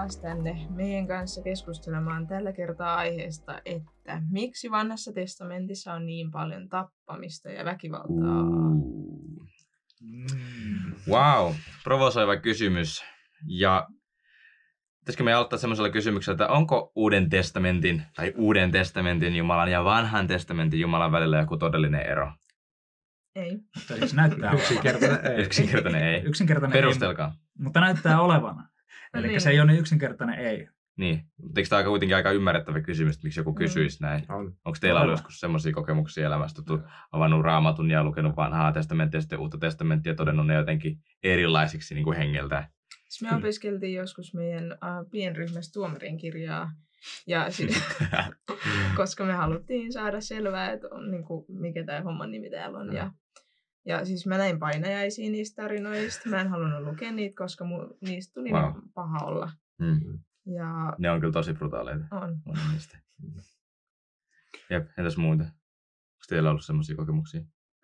taas tänne meidän kanssa keskustelemaan tällä kertaa aiheesta, että miksi vanhassa testamentissa on niin paljon tappamista ja väkivaltaa. Uh. Wow, provosoiva kysymys. Ja pitäisikö me aloittaa semmoisella kysymyksellä, että onko Uuden testamentin tai Uuden testamentin Jumalan ja Vanhan testamentin Jumalan välillä joku todellinen ero? Ei. Mutta siis näyttää Yksinkertainen ei. Yksinkertainen ei. Yksinkertainen ei, Perustelkaa. mutta näyttää olevan. Eli niin. se ei ole niin yksinkertainen ei. Niin, mutta eikö tämä aika kuitenkin aika ymmärrettävä kysymys, että miksi joku Mm. kysyisi näin? On. Onko teillä ollut joskus semmoisia kokemuksia elämästä, että avannut raamatun ja lukenut vanhaa testamenttia ja sitten uutta testamenttia ja todennut ne jotenkin erilaisiksi niin kuin hengeltä? Siis me opiskeltiin joskus meidän uh, pienryhmässä tuomarin kirjaa, ja sit, koska me haluttiin saada selvää, että on, niin kuin, mikä tämä homman nimi täällä on. Ja, ja siis mä näin painajaisia niistä tarinoista. Mä en halunnut lukea niitä, koska mu, niistä tuli Wow. wow. paha olla. Mm. Ja Ne on kyllä tosi brutaaleita. on. On niistä. Jep, entäs muita? Onko teillä ollut semmoisia kokemuksia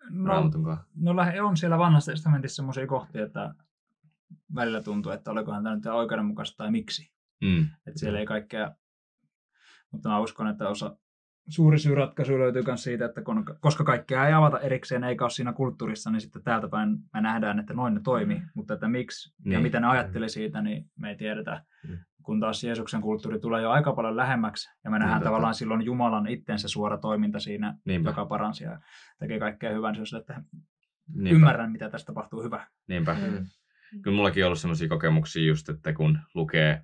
No, raamatun no on siellä vanhassa testamentissa sellaisia kohtia, että välillä tuntuu, että olikohan tämä nyt oikeudenmukaista tai miksi. Mm. Että siellä ei kaikkea, mutta mä uskon, että osa suuri syy ratkaisu löytyy myös siitä, että kun, koska kaikkea ei avata erikseen eikä ole siinä kulttuurissa, niin sitten täältä päin me nähdään, että noin ne toimi, mutta että miksi niin. ja Niin. mitä ne ajatteli siitä, niin me ei tiedetä. Mm. Kun taas Jeesuksen kulttuuri tulee jo aika paljon lähemmäksi ja me nähdään totta. tavallaan silloin Jumalan itsensä suora toiminta siinä, Niinpä. joka paransi ja tekee kaikkea hyvän, niin että Niinpä. ymmärrän, mitä tästä tapahtuu hyvä. Niinpä. Mm. Kyllä mullakin on ollut semmoisia kokemuksia just, että kun lukee...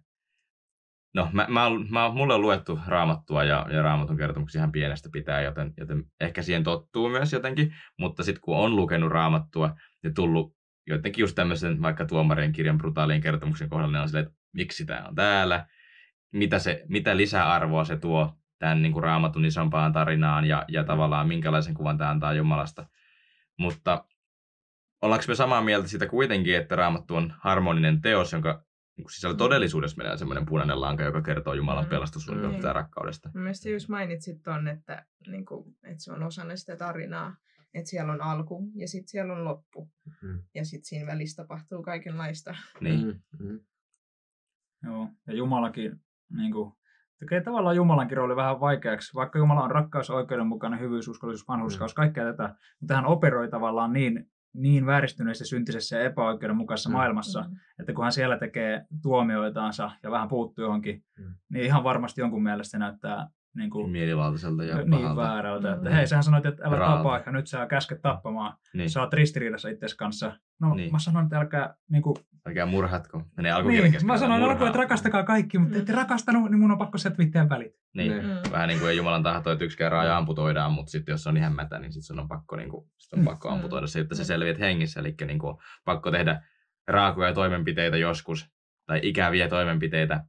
No, mä, mä, mä, mulle on luettu raamattua ja, ja raamatun kertomuksia ihan pienestä pitää, joten, joten ehkä siihen tottuu myös jotenkin. Mutta sitten kun on lukenut raamattua ja tullut jotenkin just tämmöisen vaikka tuomarien kirjan brutaaliin kertomuksen kohdalla, niin on silleen, että miksi tämä on täällä, mitä, se, mitä lisäarvoa se tuo tämän niin kuin raamatun isompaan tarinaan ja, ja tavallaan minkälaisen kuvan tämä antaa Jumalasta. Mutta ollaanko me samaa mieltä siitä kuitenkin, että raamattu on harmoninen teos, jonka niin kuin sisällä todellisuudessa meillä on semmoinen punainen lanka, joka kertoo Jumalan Mm. pelastussuunnitelmasta Mm. ja rakkaudesta. Mielestäni just mainitsit ton, että, niin kuin, että se on osana sitä tarinaa. Että siellä on alku ja sitten siellä on loppu. Mm. Ja sitten siinä välissä tapahtuu kaikenlaista. Niin. Mm, mm. Joo, ja Jumalakin niin kuin, tekee tavallaan Jumalankin rooli vähän vaikeaksi, vaikka Jumala on rakkaus, oikeudenmukainen, hyvyys, uskollisuus, vanhurskaus, kaikkea tätä, mutta hän operoi tavallaan niin, niin vääristyneessä, syntisessä ja epäoikeudenmukaisessa Mm. maailmassa, Mm. että kun hän siellä tekee tuomioitaansa ja vähän puuttuu johonkin, Mm. niin ihan varmasti jonkun mielestä se näyttää niin kuin, Mielivaltaiselta ja niin pahalta. väärältä, että Mm. hei, sähän sanoit, että älä Raalta. tapaa, ja nyt sä käsket tappamaan. Niin. Sä oot ristiriidassa itsesi kanssa. No, Niin. mä sanoin, että älkää, niin kuin, Älkää murhatko. Menee alkukirjan niin, mä sanoin murhaa. alkuun, että rakastakaa kaikki, mutta Mm. ette rakastanut, niin mun on pakko sieltä vittään välit. Niin. Niin. Mm. Vähän niin kuin ei Jumalan tahto, että yksi kerran ja amputoidaan, mutta sitten jos on ihan mätä, niin sitten on pakko, niin kuin, sit on Mm. pakko amputoida se, että sä Mm. selviät hengissä. Eli niin kuin, pakko tehdä raakoja toimenpiteitä joskus, tai ikäviä toimenpiteitä,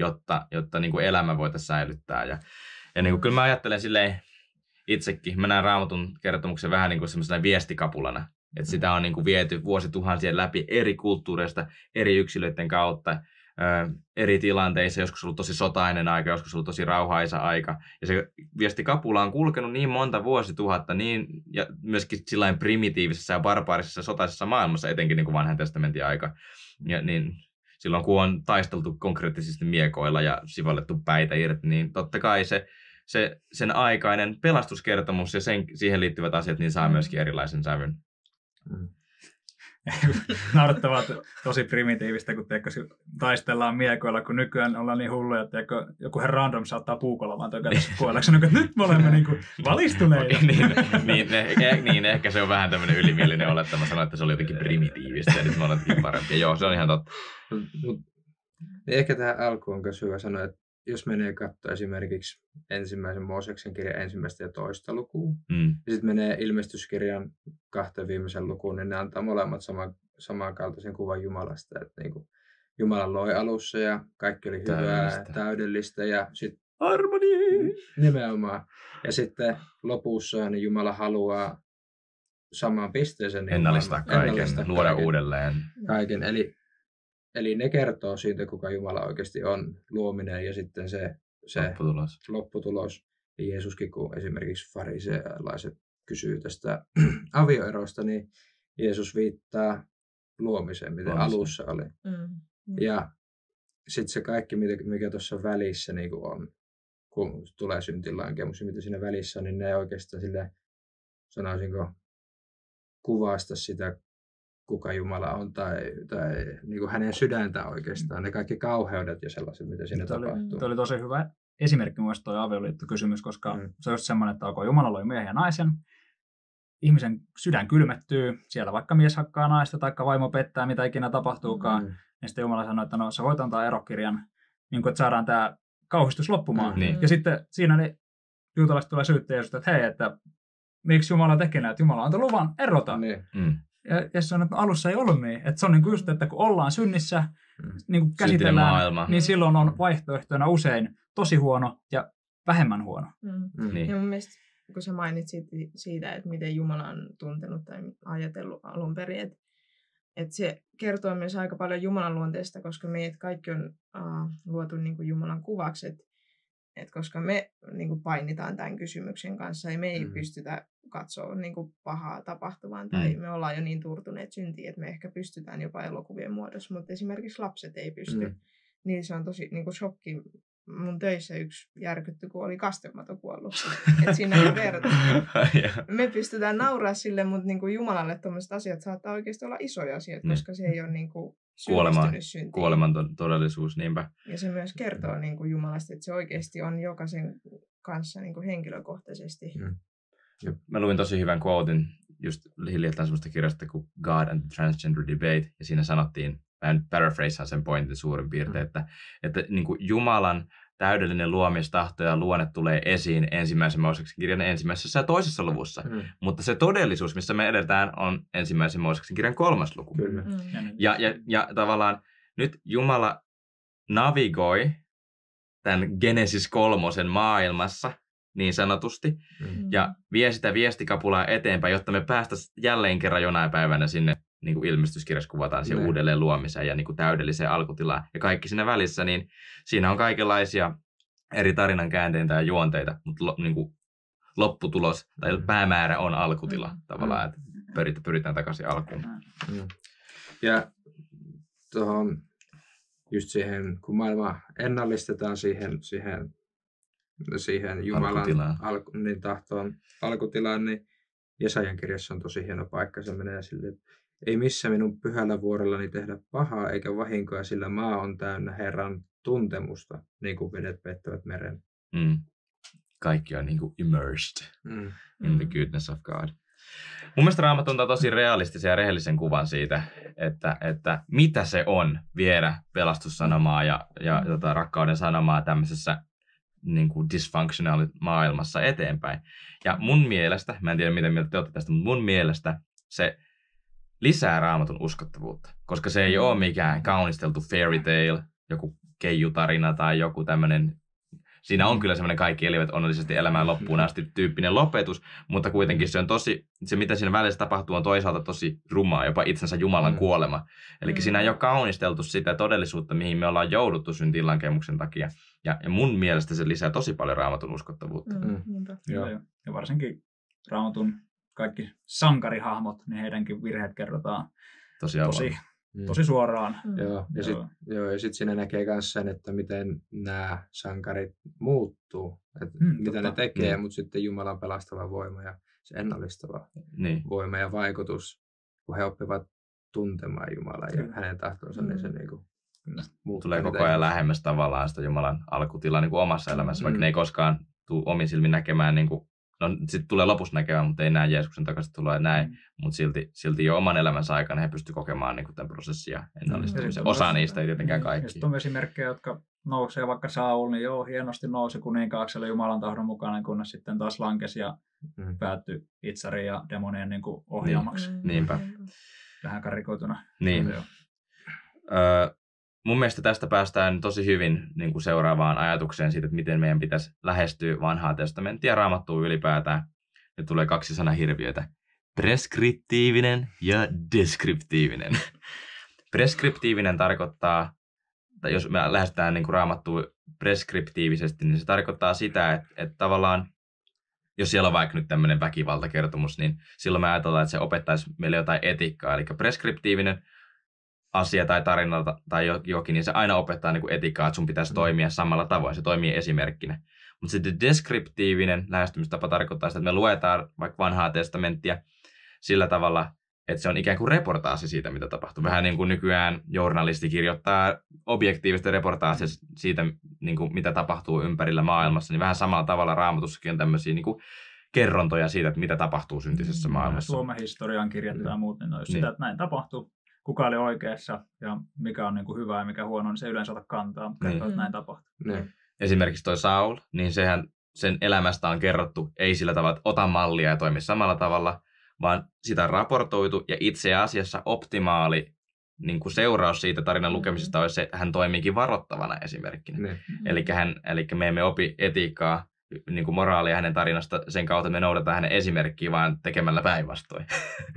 jotta, jotta niin kuin elämä voitaisiin säilyttää. Ja, ja niin kuin, kyllä mä ajattelen silleen itsekin, mä näen raamatun kertomuksen vähän niin kuin semmoisena viestikapulana. Että sitä on niin kuin viety vuosituhansien läpi eri kulttuureista, eri yksilöiden kautta, ö, eri tilanteissa. Joskus ollut tosi sotainen aika, joskus on ollut tosi rauhaisa aika. Ja se viestikapula on kulkenut niin monta vuosituhatta, niin, ja myöskin sillain primitiivisessä ja barbaarisessa sotaisessa maailmassa, etenkin niin kuin vanhan testamentin aika. Ja, niin, silloin kun on taisteltu konkreettisesti miekoilla ja sivallettu päitä irti, niin totta kai se, se sen aikainen pelastuskertomus ja sen, siihen liittyvät asiat niin saa Mm. myöskin erilaisen sävyn. Mm. Naurettavaa, tosi primitiivistä, kun teekö, taistellaan miekoilla, kun nykyään ollaan niin hulluja, että teekö, joku ihan random saattaa puukolla vaan tökätä kuoleeksi. Niin, nyt me olemme niin kuin valistuneita. Niin, niin, eh, niin, ehkä se on vähän tämmöinen ylimielinen olettama sanoa, että se oli jotenkin primitiivistä ja nyt me ollaan jotenkin parempia. Joo, se on ihan totta. Mut, mut, ehkä tähän alkuun on myös hyvä sanoa, että jos menee katsoa esimerkiksi ensimmäisen Mooseksen kirjan ensimmäistä ja toista lukua, Mm, ja sitten menee ilmestyskirjan kahteen viimeisen lukuun, niin ne antaa molemmat sama, samankaltaisen kuvan Jumalasta. Että niin kuin Jumala loi alussa ja kaikki oli hyvää, Täydellistä. täydellistä, täydellistä ja sitten Harmoni! nimenomaan. Ja sitten lopussa niin Jumala haluaa samaan pisteeseen. Niin Ennallistaa maailman- kaiken, ennallistaa luoda kaiken. uudelleen. kaiken. Eli, eli ne kertoo siitä, kuka Jumala oikeasti on, luominen ja sitten se, se Lopputulos. lopputulos. Ja Jeesuskin, kun esimerkiksi farisealaiset kysyy tästä avioerosta, niin Jeesus viittaa luomiseen, miten Luomiseen. alussa oli. Mm. Ja sitten se kaikki, mikä, mikä tuossa välissä niin kuin on, kun tulee syntilankemus ja mitä siinä välissä on, niin ne ei oikeastaan sille, sanoisinko, kuvasta sitä, kuka Jumala on tai, tai niin kuin hänen sydäntä oikeastaan. Ne kaikki kauheudet ja sellaiset, mitä siinä oli, tapahtuu. tuo oli tosi hyvä esimerkki myös tuo avioliittokysymys, koska Mm. se on just semmoinen, että onko Jumala loi miehen ja naisen, ihmisen sydän kylmettyy, siellä vaikka mies hakkaa naista tai vaimo pettää, mitä ikinä tapahtuukaan, Mm. ja sitten Jumala sanoi, että no sä voit antaa erokirjan, niin kuin, että saadaan tämä kauhistus loppumaan. Mm. Niin. Ja sitten siinä ne juutalaiset tulee syyttäjä että hei, että miksi Jumala tekee näin, että Jumala antoi luvan erota. Niin. Mm. Ja, ja se on, että no alussa ei ollut niin. Että se on niin kuin just, että kun ollaan synnissä, Mm. niin kuin käsitellään, maailma. niin silloin on vaihtoehtona usein tosi huono ja vähemmän huono. Mm. Mm. Niin. Ja mun mielestä, kun sä mainitsit siitä, että miten Jumala on tuntenut tai ajatellut alun perin, että, että se kertoo myös aika paljon Jumalan luonteesta, koska meidät kaikki on uh, luotu niin kuin Jumalan kuvaksi, että, että koska me niin kuin painitaan tämän kysymyksen kanssa ja me ei Mm. mm. pystytä katsoa niin kuin pahaa tapahtuvan tai Mm. me ollaan jo niin turtuneet syntiin, että me ehkä pystytään jopa elokuvien muodossa, mutta esimerkiksi lapset ei pysty. Mm. Niin se on tosi niin kuin shokki. Mun töissä yksi järkytty, kun oli kastemato kuollut. että siinä ei verta. Me pystytään nauraa sille, mutta niin kuin Jumalalle tuommoiset asiat saattaa oikeasti olla isoja asioita, Niin. koska se ei ole niin kuin Kuoleman to- todellisuus, niinpä. Ja se myös kertoo niin kuin Jumalasta, että se oikeasti on jokaisen kanssa niin kuin henkilökohtaisesti. Mm. Mä luin tosi hyvän quoten just hiljattain semmoista kirjasta kuin God and the Transgender Debate, ja siinä sanottiin, mä nyt paraphrasean sen pointin suurin piirtein, Mm. että, että niin kuin Jumalan täydellinen luomistahto ja luonne tulee esiin ensimmäisen Mooseksen kirjan ensimmäisessä ja toisessa luvussa. Mm. Mutta se todellisuus, missä me edetään, on ensimmäisen Mooseksen kirjan kolmas luku. Kyllä. Mm. Ja nyt- Ja, ja, ja tavallaan nyt Jumala navigoi tämän Genesis kolmosen maailmassa niin sanotusti, Mm. ja vie sitä viestikapulaa eteenpäin, jotta me päästäisiin jälleen kerran jonain päivänä sinne niin kuin ilmestyskirjassa kuvataan siihen Niin. uudelleen luomiseen ja niin kuin täydelliseen alkutilaan. Ja kaikki siinä välissä, niin siinä on kaikenlaisia eri tarinan käänteitä ja juonteita, mutta lo, niin kuin lopputulos tai Mm. päämäärä on alkutila Mm. tavallaan, että pyritään, pyritään takaisin alkuun. Mm. Ja tuohon just siihen, kun maailma ennallistetaan siihen, siihen, siihen Jumalan Alkutilaan. alku, niin tahtoon alkutilaan, niin Jesajan kirjassa on tosi hieno paikka. Se menee sille, että ei missä minun pyhällä vuorellani tehdä pahaa eikä vahinkoa, sillä maa on täynnä Herran tuntemusta, niin kuin vedet pettävät meren. Mm. Kaikki on niin kuin immersed. Mm. in the Mm. goodness of God. Mun mielestä Raamat antaa tosi realistisen ja rehellisen kuvan siitä, että, että mitä se on viedä pelastussanomaa ja, ja Mm. tota, rakkauden sanomaa tämmöisessä niin kuin dysfunctional maailmassa eteenpäin. Ja mun mielestä, mä en tiedä miten mieltä te olette tästä, mutta mun mielestä se lisää raamatun uskottavuutta, koska se ei Mm. ole mikään kaunisteltu fairy tale, joku keijutarina tai joku tämmöinen Siinä on kyllä semmoinen kaikki elivät onnellisesti elämään loppuun asti tyyppinen lopetus, mutta kuitenkin se on tosi, se mitä siinä välissä tapahtuu on toisaalta tosi rumaa, jopa itsensä Jumalan Mm. kuolema. Eli Mm. siinä ei ole kaunisteltu sitä todellisuutta, mihin me ollaan jouduttu syntiinlankemuksen takia. Ja, ja mun mielestä se lisää tosi paljon raamatun uskottavuutta. Mm. Mm. Niinpä. Joo. Ja, ja varsinkin raamatun kaikki sankarihahmot, niin heidänkin virheet kerrotaan Tosi, tosi. Mm. tosi suoraan. Mm. Joo, ja Joo. sitten joo, ja sit siinä näkee myös sen, että miten nämä sankarit muuttuu, että Mm, mitä totta. ne tekee, Mm. mutta sitten Jumalan pelastava voima ja se ennallistava Niin. voima ja vaikutus, kun he oppivat tuntemaan Jumalaa ja Kyllä. hänen tahtonsa, niin se Mm. niinku Kyllä. muuttaa Tulee koko ajan lähemmäs tavallaan sitä Jumalan alkutilaa niin kuin omassa elämässä, vaikka Mm. ne ei koskaan tule omin silmin näkemään, niin kuin, no sitten tulee lopussa näkemään, mutta ei näe Jeesuksen takaisin ja näin. Mm. mutta silti, silti jo oman elämänsä aikana he pystyvät kokemaan niin tämän prosessin ja ennallistumisen. Mm. Osa niistä, ei tietenkään Ja kaikki. sitten on esimerkkejä, jotka nousee, vaikka Saul, niin joo, hienosti nousi kuninkaakselle Jumalan tahdon mukaan, kunnes sitten taas lankesi ja Mm. päättyi itsarin ja demonien niin kuin ohjaamaksi. Mm. Niinpä. Vähän karikoituna. Niin. Öö, mun mielestä tästä päästään tosi hyvin niin kuin seuraavaan ajatukseen siitä, että miten meidän pitäisi lähestyä vanhaa testamenttia raamattua ylipäätään. Nyt tulee kaksi sanahirviötä. Preskriptiivinen ja deskriptiivinen. Preskriptiivinen tarkoittaa, tai jos me lähestytään niin kuin raamattua preskriptiivisesti, niin se tarkoittaa sitä, että, että tavallaan jos siellä on vaikka nyt tämmöinen väkivaltakertomus, niin silloin me ajatellaan, että se opettaisi meille jotain etiikkaa. Eli preskriptiivinen asia tai tarina tai jokin, niin se aina opettaa niin kuin etiikkaa, että sun pitäisi Mm. toimia samalla tavoin. Se toimii esimerkkinä. Mutta sitten deskriptiivinen lähestymistapa tarkoittaa sitä, että me luetaan vaikka vanhaa testamenttia sillä tavalla, että se on ikään kuin reportaasi siitä, mitä tapahtuu. Vähän niin kuin nykyään journalisti kirjoittaa objektiivista reportaasia siitä, niin kuin mitä tapahtuu ympärillä maailmassa, niin vähän samalla tavalla raamatussakin on tämmöisiä niin kuin kerrontoja siitä, että mitä tapahtuu syntisessä Mm. maailmassa. Suomen historian kirjattaa ja muut, niin ne on just Niin. sitä, että näin tapahtui, kuka oli oikeassa ja mikä on niin kuin hyvä ja mikä huono, niin se ei yleensä ota kantaa, mutta Niin. kertoo, että Mm. näin tapahtui. Niin. Esimerkiksi toi Saul, niin sehän sen elämästä on kerrottu ei sillä tavalla, että ota mallia ja toimi samalla tavalla, vaan sitä on raportoitu ja itse asiassa optimaali niin kuin seuraus siitä tarinan Mhm. lukemisesta olisi se, että hän toimiikin varoittavana esimerkkinä. Niin. Eli hän, eli me emme opi etiikkaa, niin kuin moraalia hänen tarinasta sen kautta, me noudataan hänen esimerkkiä, vaan tekemällä päinvastoin.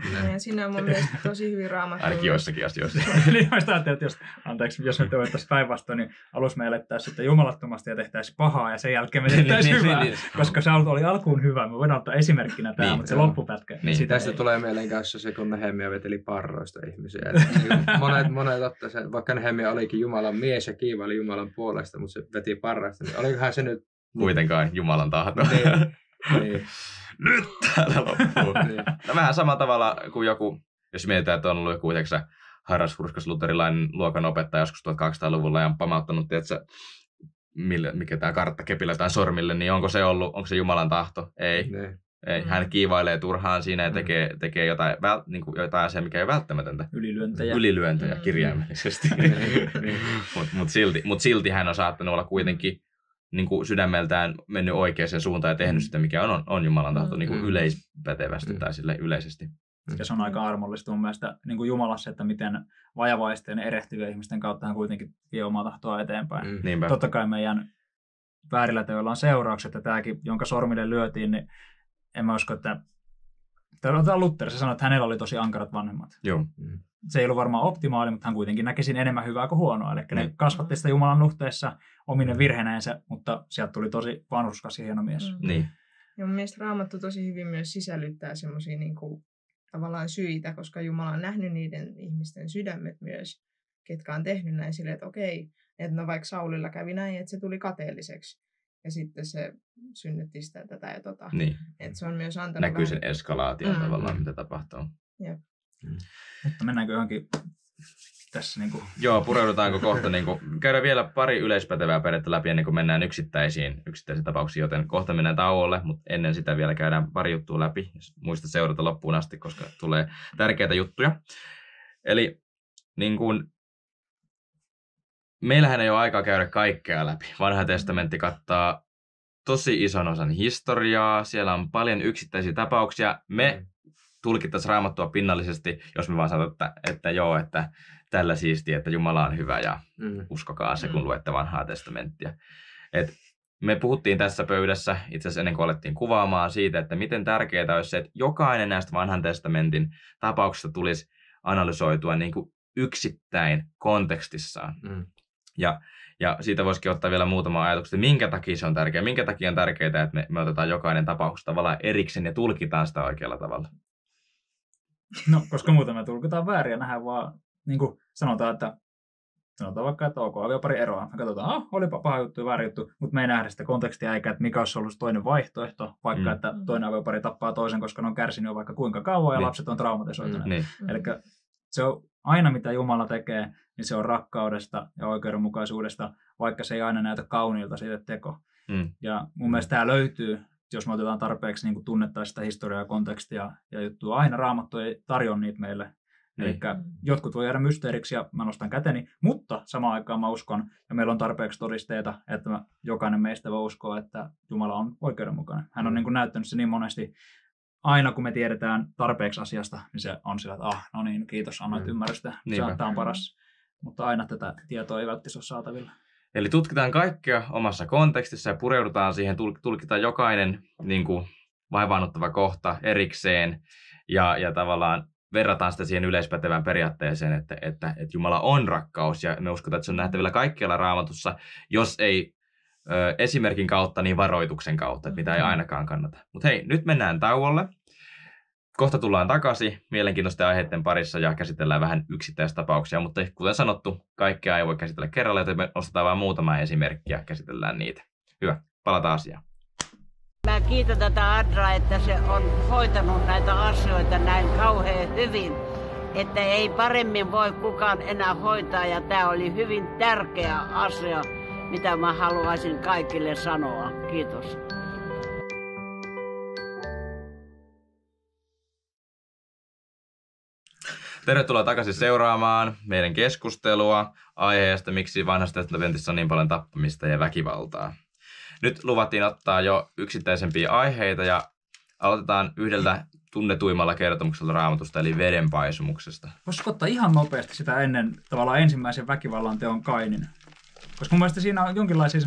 Niin. Ja siinä on mun mielestä tosi hyvin raamattu. Ainakin joissakin asioissa. niin mä sitä ajattelin, että jos, anteeksi, jos me toivottaisiin päinvastoin, niin alussa me elettäisiin sitten jumalattomasti ja tehtäisiin pahaa ja sen jälkeen me tehtäisiin Niin, niin, hyvää. niin. Koska se oli alkuun hyvä, me voidaan ottaa esimerkkinä tämä, Niin, mutta se joo. loppupätkä, Niin. sitä Tästä ei. tulee mieleen kanssa se, kun Nehemia veteli parroista ihmisiä. Eli niin monet, monet ottaa sen, vaikka Nehemia olikin Jumalan mies ja kiivaili Jumalan puolesta, mutta se veti parraista, niin olikohan se nyt... Kuitenkaan Jumalan tahto. Niin. Niin, Nyt täällä loppuu. niin. No vähän samalla tavalla kuin joku, jos mietitään, että on ollut joku yhdeksän harrashurskas luterilainen luokanopettaja joskus 1200-luvulla ja on pamauttanut, tiedätkö, mille, mikä tämä kartta kepillä tai sormille, niin onko se ollut, onko se Jumalan tahto? Ei. niin. ei. Mm. Hän kiivailee turhaan siinä ja Mm. tekee, tekee jotain, väl, niin kuin jotain asiaa, mikä ei ole välttämätöntä. Ylilyöntejä. Ylilyöntejä Mm. kirjaimellisesti. Niin, niin. Mutta mut silti, mut silti hän on saattanut olla kuitenkin niin kuin sydämeltään mennyt oikeaan suuntaan ja tehnyt sitä, mikä on, on Jumalan tahto niin kuin Mm. yleispätevästi Mm. tai sille yleisesti. Ja se on aika armollista mun mielestä niin kuin Jumalassa, että miten vajavaisten ja erehtyvien ihmisten kautta hän kuitenkin vie omaa tahtoa eteenpäin. Mm. Niinpä. Totta kai meidän väärillä teoilla on seuraukset, ja tämäkin, jonka sormille lyötiin, niin en mä usko, että Tämä Luther, se sanoi, että hänellä oli tosi ankarat vanhemmat. Joo. Se ei ollut varmaan optimaali, mutta hän kuitenkin näki siinä enemmän hyvää kuin huonoa. Eli ne Niin. kasvatti sitä Jumalan nuhteessa omine virhenäensä, mutta sieltä tuli tosi vanhuskas ja hieno mies. Mm. Niin. Ja mun mielestä Raamattu tosi hyvin myös sisällyttää semmoisia niin tavallaan syitä, koska Jumala on nähnyt niiden ihmisten sydämet myös, ketkä on tehnyt näin silleen, että okei, että no vaikka Saulilla kävi näin, että se tuli kateelliseksi. Ja sitten se synnytti sitä tätä ja tota. niin. Että se on myös antanut Näkyy sen vähän- eskalaation Mm. tavallaan, mitä tapahtuu. Mutta mennäänkö johonkin tässä niin kuin, Joo, pureudutaanko kohta, niin kuin, käydään vielä pari yleispätevää periaatetta läpi ennen kuin mennään yksittäisiin, yksittäisiin tapauksiin, joten kohta mennään tauolle, mutta ennen sitä vielä käydään pari juttua läpi. Muista seurata loppuun asti, koska tulee tärkeitä juttuja. Eli niin kuin, meillähän ei ole aikaa käydä kaikkea läpi. Vanha testamentti kattaa tosi ison osan historiaa, siellä on paljon yksittäisiä tapauksia. Me tulkittaisiin raamattua pinnallisesti, jos me vaan sanotaan, että, että joo, että tällä siistiä, että Jumala on hyvä ja Mm. uskokaa se, kun Mm. luette vanhaa testamenttia. Et me puhuttiin tässä pöydässä, itse asiassa ennen kuin alettiin kuvaamaan siitä, että miten tärkeää olisi se, että jokainen näistä vanhan testamentin tapauksista tulisi analysoitua niin kuin yksittäin kontekstissaan. Mm. Ja, ja siitä voisikin ottaa vielä muutama ajatus, että minkä takia se on tärkeää, minkä takia on tärkeää, että me, me otetaan jokainen tapaus tavallaan erikseen ja tulkitaan sitä oikealla tavalla. No, koska muuten me tulkitaan väärin ja nähdään vaan, niin kuin sanotaan, että sanotaan vaikka, että ok, aviopari eroa. Me katsotaan, ah, olipa paha juttu ja väärä juttu, mutta me ei nähdä sitä kontekstia eikä, että mikä olisi ollut toinen vaihtoehto, vaikka Mm. että toinen aviopari tappaa toisen, koska ne on kärsinyt jo vaikka kuinka kauan ja Niin. lapset on traumatisoituneet. Niin, Mm. Eli se on aina mitä Jumala tekee, niin se on rakkaudesta ja oikeudenmukaisuudesta, vaikka se ei aina näytä kauniilta siitä teko. mm, Ja mun mielestä tämä löytyy, jos me otetaan tarpeeksi niin tunnettaisiin sitä historiaa ja kontekstia ja juttua. Aina raamattu ei tarjoa niitä meille. Niin. Eli jotkut voi jäädä mysteeriksi ja mä nostan käteni, mutta samaan aikaan mä uskon, ja meillä on tarpeeksi todisteita, että mä, jokainen meistä voi uskoa, että Jumala on oikeudenmukainen. Hän on Mm. niin kuin näyttänyt se niin monesti, aina kun me tiedetään tarpeeksi asiasta, niin se on sillä, että ah, no niin, kiitos, annoit Mm. ymmärrystä, se Niinpä. on, tämä on paras. Mutta aina tätä tietoa ei välttämättä ole saatavilla. Eli tutkitaan kaikkea omassa kontekstissa ja pureudutaan siihen, tul- tulkitaan jokainen niin kuin, vaivaannuttava kohta erikseen ja, ja tavallaan verrataan sitä siihen yleispätevään periaatteeseen, että, että, että Jumala on rakkaus ja me uskotaan, että se on nähtävillä kaikkialla raamatussa, jos ei ö, esimerkin kautta, niin varoituksen kautta, että mitä ei Mm. ainakaan kannata. Mutta hei, nyt mennään tauolle. Kohta tullaan takaisin mielenkiintoisten aiheiden parissa ja käsitellään vähän yksittäistapauksia, mutta kuten sanottu, kaikkea ei voi käsitellä kerralla, joten me ostetaan vain muutama esimerkki ja käsitellään niitä. Hyvä, palataan asiaan. Mä kiitän tätä Adraa, että se on hoitanut näitä asioita näin kauhean hyvin, että ei paremmin voi kukaan enää hoitaa ja tämä oli hyvin tärkeä asia, mitä mä haluaisin kaikille sanoa. Kiitos. Tervetuloa takaisin seuraamaan meidän keskustelua aiheesta, miksi vanhassa testamentissa on niin paljon tappamista ja väkivaltaa. Nyt luvattiin ottaa jo yksittäisempiä aiheita ja aloitetaan yhdeltä tunnetuimmalla kertomuksella raamatusta, eli vedenpaisumuksesta. Voisiko ottaa ihan nopeasti sitä ennen tavallaan ensimmäisen väkivallan teon Kainin? Koska mun mielestä siinä on jonkinlaisia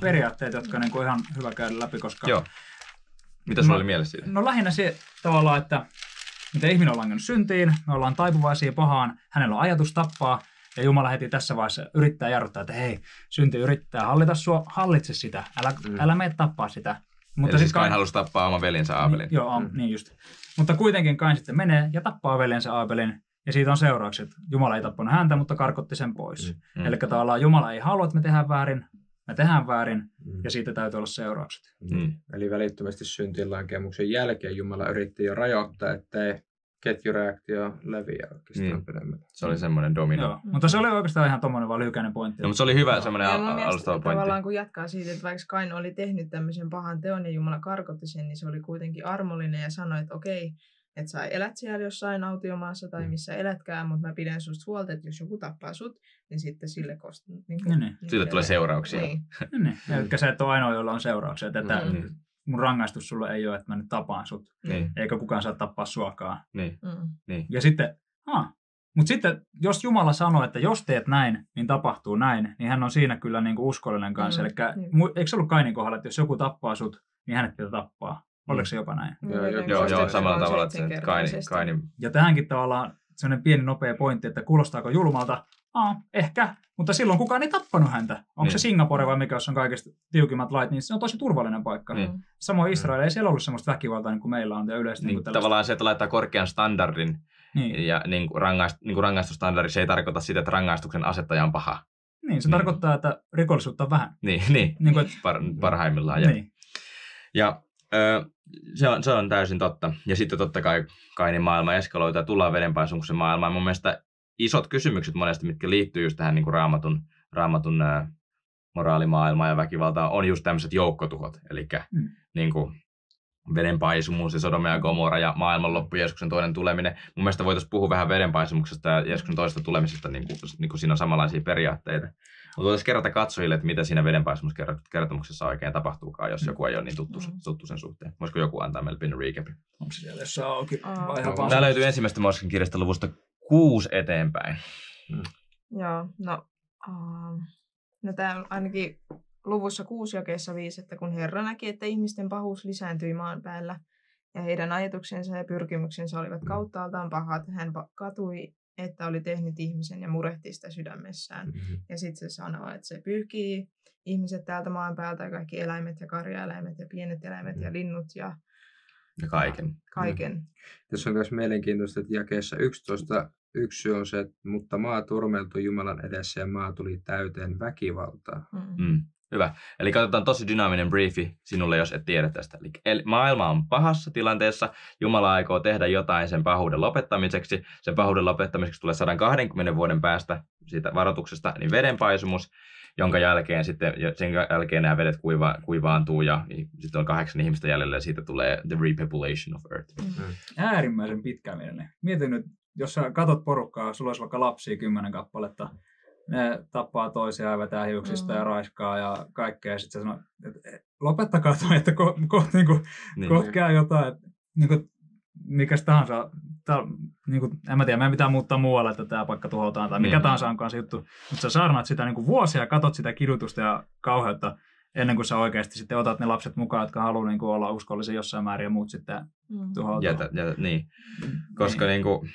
periaatteita, jotka on niin ihan hyvä käydä läpi, koska... Joo. Mitä sulla No- oli mielessä siitä? No lähinnä se tavallaan, että miten ihminen on langannut syntiin, me ollaan taipuvaisia pahaan, hänellä on ajatus tappaa, ja Jumala heti tässä vaiheessa yrittää jarruttaa, että hei, synti yrittää hallita sua, hallitse sitä, älä, Mm. älä mene tappaa sitä. Mutta siis sit Kain halusi tappaa oman veljensä Aabelin. Niin, joo, Mm. mm. niin just. Mutta kuitenkin Kain sitten menee ja tappaa veljensä Aabelin, ja siitä on seuraukset. Jumala ei tappanut häntä, mutta karkotti sen pois. Mm. Mm. Eli tavallaan Jumala ei halua, että me tehdään väärin, me tehdään väärin, Mm. ja siitä täytyy olla seuraukset. Mm. Eli välittömästi syntiinlankemuksen jälkeen Jumala yritti jo rajoittaa, ettei ketjureaktio leviä oikeastaan Mm. pidemmälle. Se oli semmoinen domino. Joo. Mutta se oli oikeastaan ihan tommonen vaan lyhykäinen pointti. No, mutta se oli hyvä semmoinen al- alustava pointti. tavallaan kun jatkaa siitä, että vaikka Kain oli tehnyt tämmöisen pahan teon ja Jumala karkotti sen, niin se oli kuitenkin armollinen ja sanoi, että okei, että sä elät siellä jossain autiomaassa tai Mm. missä elätkään, mutta mä pidän susta huolta, että jos joku tappaa sut, niin sitten sille kost... Niin Niin, niin. Sille tulee seurauksia. Niin. Niin, eli sä et ole ainoa, jolla on seurauksia. Että Mm. Mun rangaistus sulle ei ole, että mä nyt tapaan sut. Niin, Eikä kukaan saa tappaa suakaan. niin, Mm. niin. Ja sitten, ah, mutta sitten jos Jumala sanoo, että jos teet näin, niin tapahtuu näin, niin hän on siinä kyllä niin kuin uskollinen kanssa. Mm, Eli niin. eikö se ollut Kainin kohdalla, että jos joku tappaa sut, niin hänet pitää tappaa? Oliko se jopa näin? Joo, joo, Joo, joo, samalla tavalla, että se Kaini. Kaini Ja tähänkin tavallaan sellainen pieni nopea pointti, että kuulostaako julmalta? Aa, ehkä, mutta silloin kukaan ei tappanut häntä. Onko Niin. se Singapore vai mikä, jossa on kaikista tiukimmat lait, niin se on tosi turvallinen paikka. Niin. Mm. Samoin Israel ei siellä ollut semmoista väkivaltaa niin kuin meillä on ja yleisesti. niin, niin tavallaan se, että laittaa korkean standardin Niin, ja niin kuin rangaist, niin kuin rangaistusstandardi, se ei tarkoita sitä, että rangaistuksen asettaja on paha. niin se Niin. tarkoittaa, että rikollisuutta on vähän. Niin, niin, Niin kuin, että, par, parhaimmillaan. Ja, niin. ja ö, se, on, se on täysin totta. Ja sitten totta kai Kainin maailma eskaloituu ja tullaan vedenpaisumuksen maailmaan. Mun mielestä isot kysymykset monesti, mitkä liittyy just tähän niin kuin raamatun, raamatun ö, moraalimaailmaan ja väkivaltaan, on just tämmöiset joukkotuhot. Eli Mm. niin kuin vedenpaisumus ja Sodoma ja Gomorra ja maailmanloppu, Jeesuksen toinen tuleminen. Mun mielestä voitaisiin puhua vähän vedenpaisumuksesta ja Jeesuksen toisesta tulemisesta, niin kuin, niin kuin siinä on samanlaisia periaatteita. Mutta voitaisiin kerrata katsojille, että mitä siinä vedenpaisumuskertomuksessa oikein tapahtuukaan, jos joku ei ole niin tuttu, Mm. tuttu sen suhteen. Voisiko joku antaa meille pienen recapin? Onko siellä jossain auki? Tämä löytyy ensimmäistä Mosken kirjasta luvusta kuusi eteenpäin. Joo, no, uh, no tämä ainakin luvussa kuusi jakeessa viisi, että kun Herra näki, että ihmisten pahuus lisääntyi maan päällä ja heidän ajatuksensa ja pyrkimyksensä olivat kauttaaltaan pahat, hän katui, että oli tehnyt ihmisen ja murehti sitä sydämessään. Mhm. Ja sitten se sanoo, että se pyyhkii ihmiset täältä maan päältä ja kaikki eläimet ja karjaeläimet ja pienet eläimet ja linnut ja Ja kaiken. kaiken. Tässä on myös mielenkiintoista, että jakeessa 11 yksi on se, että mutta maa turmeltui Jumalan edessä ja maa tuli täyteen väkivaltaa. Mm. Mm. Hyvä. Eli katsotaan tosi dynaaminen briefi sinulle, jos et tiedä tästä. Eli el- maailma on pahassa tilanteessa. Jumala aikoo tehdä jotain sen pahuuden lopettamiseksi. Sen pahuuden lopettamiseksi tulee 120 vuoden päästä siitä varoituksesta niin vedenpaisumus, jonka jälkeen sitten, sen jälkeen nämä vedet kuiva, kuivaantuu ja sitten on kahdeksan ihmistä jäljellä ja siitä tulee the repopulation of earth. Mm. äärimmäisen pitkämielinen. Mieti nyt, jos sä katot porukkaa, sulla olisi vaikka lapsia kymmenen kappaletta, ne tappaa toisiaan, vetää hiuksista Mm. ja raiskaa ja kaikkea. Ja sitten sä sanoo, että lopettakaa toi, että kohta ko, niinku, Niin. koht käy jotain, että niinku, mikäs tahansa, tää, niinku, en mä tiedä, meidän pitää muuttaa muualle, että tämä paikka tuhotaan tai mikä Niin. tahansa onkaan se juttu. Mutta sä saarnaat sitä niinku vuosia ja katot sitä kidutusta ja kauheutta ennen kuin sä oikeasti sitten otat ne lapset mukaan, jotka haluaa niinku olla uskollisia jossain määrin ja muut sitten Mm. tuhoutuu. Jätä, jätä, niin. Koska niin. Niin kuin,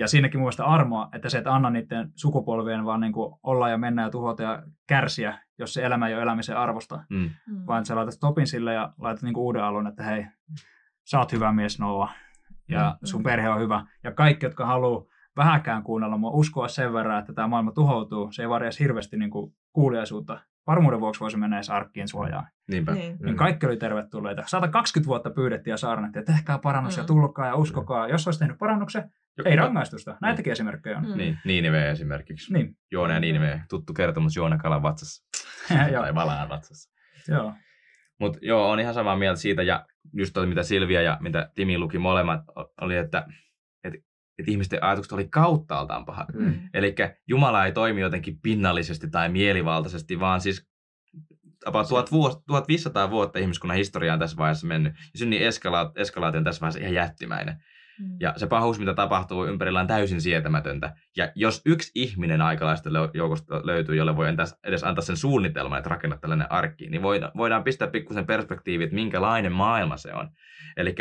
Ja siinäkin mun mielestä armoa, että se et anna niiden sukupolvien vaan niin kuin olla ja mennä ja tuhota ja kärsiä, jos se elämä ei ole elämisen arvosta. mm, Mm. Vaan että sä laitat stopin sille ja laitat niin kuin uuden alun, että hei, sä oot hyvä mies Noa. ja Mm. sun perhe on hyvä. Ja kaikki, jotka haluaa vähäkään kuunnella mua, uskoa sen verran, että tämä maailma tuhoutuu, se ei edes hirveästi niin kuin kuuliaisuutta. Varmuuden vuoksi voisi mennä edes arkkiin suojaan. Niinpä. Niin. Niin kaikki oli tervetulleita. 120 vuotta pyydettiin ja saarnattiin, että tehkää parannus ja Mm. tulkaa ja uskokaa. Jos olisi tehnyt parannuksen, ei rangaistusta. Näitäkin esimerkkejä on. Mm. Niin, Niinive esimerkiksi. Niin, Joona ja Niinive, tuttu kertomus Joona Kalan vatsassa. Joo. tai Valaan vatsassa. joo. Mutta joo, on ihan samaa mieltä siitä, ja just toi, mitä Silvia ja mitä Timi luki molemmat, oli, että et, et ihmisten ajatukset oli kauttaaltaan pahat. Mm. Eli Jumala ei toimi jotenkin pinnallisesti tai mielivaltaisesti, vaan siis about 1000 vuos- 1500 vuotta ihmiskunnan historia on tässä vaiheessa mennyt. Ja synnin eskala- eskalaatio on tässä vaiheessa ihan jättimäinen. Mm. Ja se pahuus, mitä tapahtuu ympärillä, on täysin sietämätöntä. Ja jos yksi ihminen aikalaisten joukosta löytyy, jolle voi edes antaa sen suunnitelman, että rakenna tällainen arkki, niin voida- voidaan pistää pikkusen perspektiivi, että minkälainen maailma se on. Eli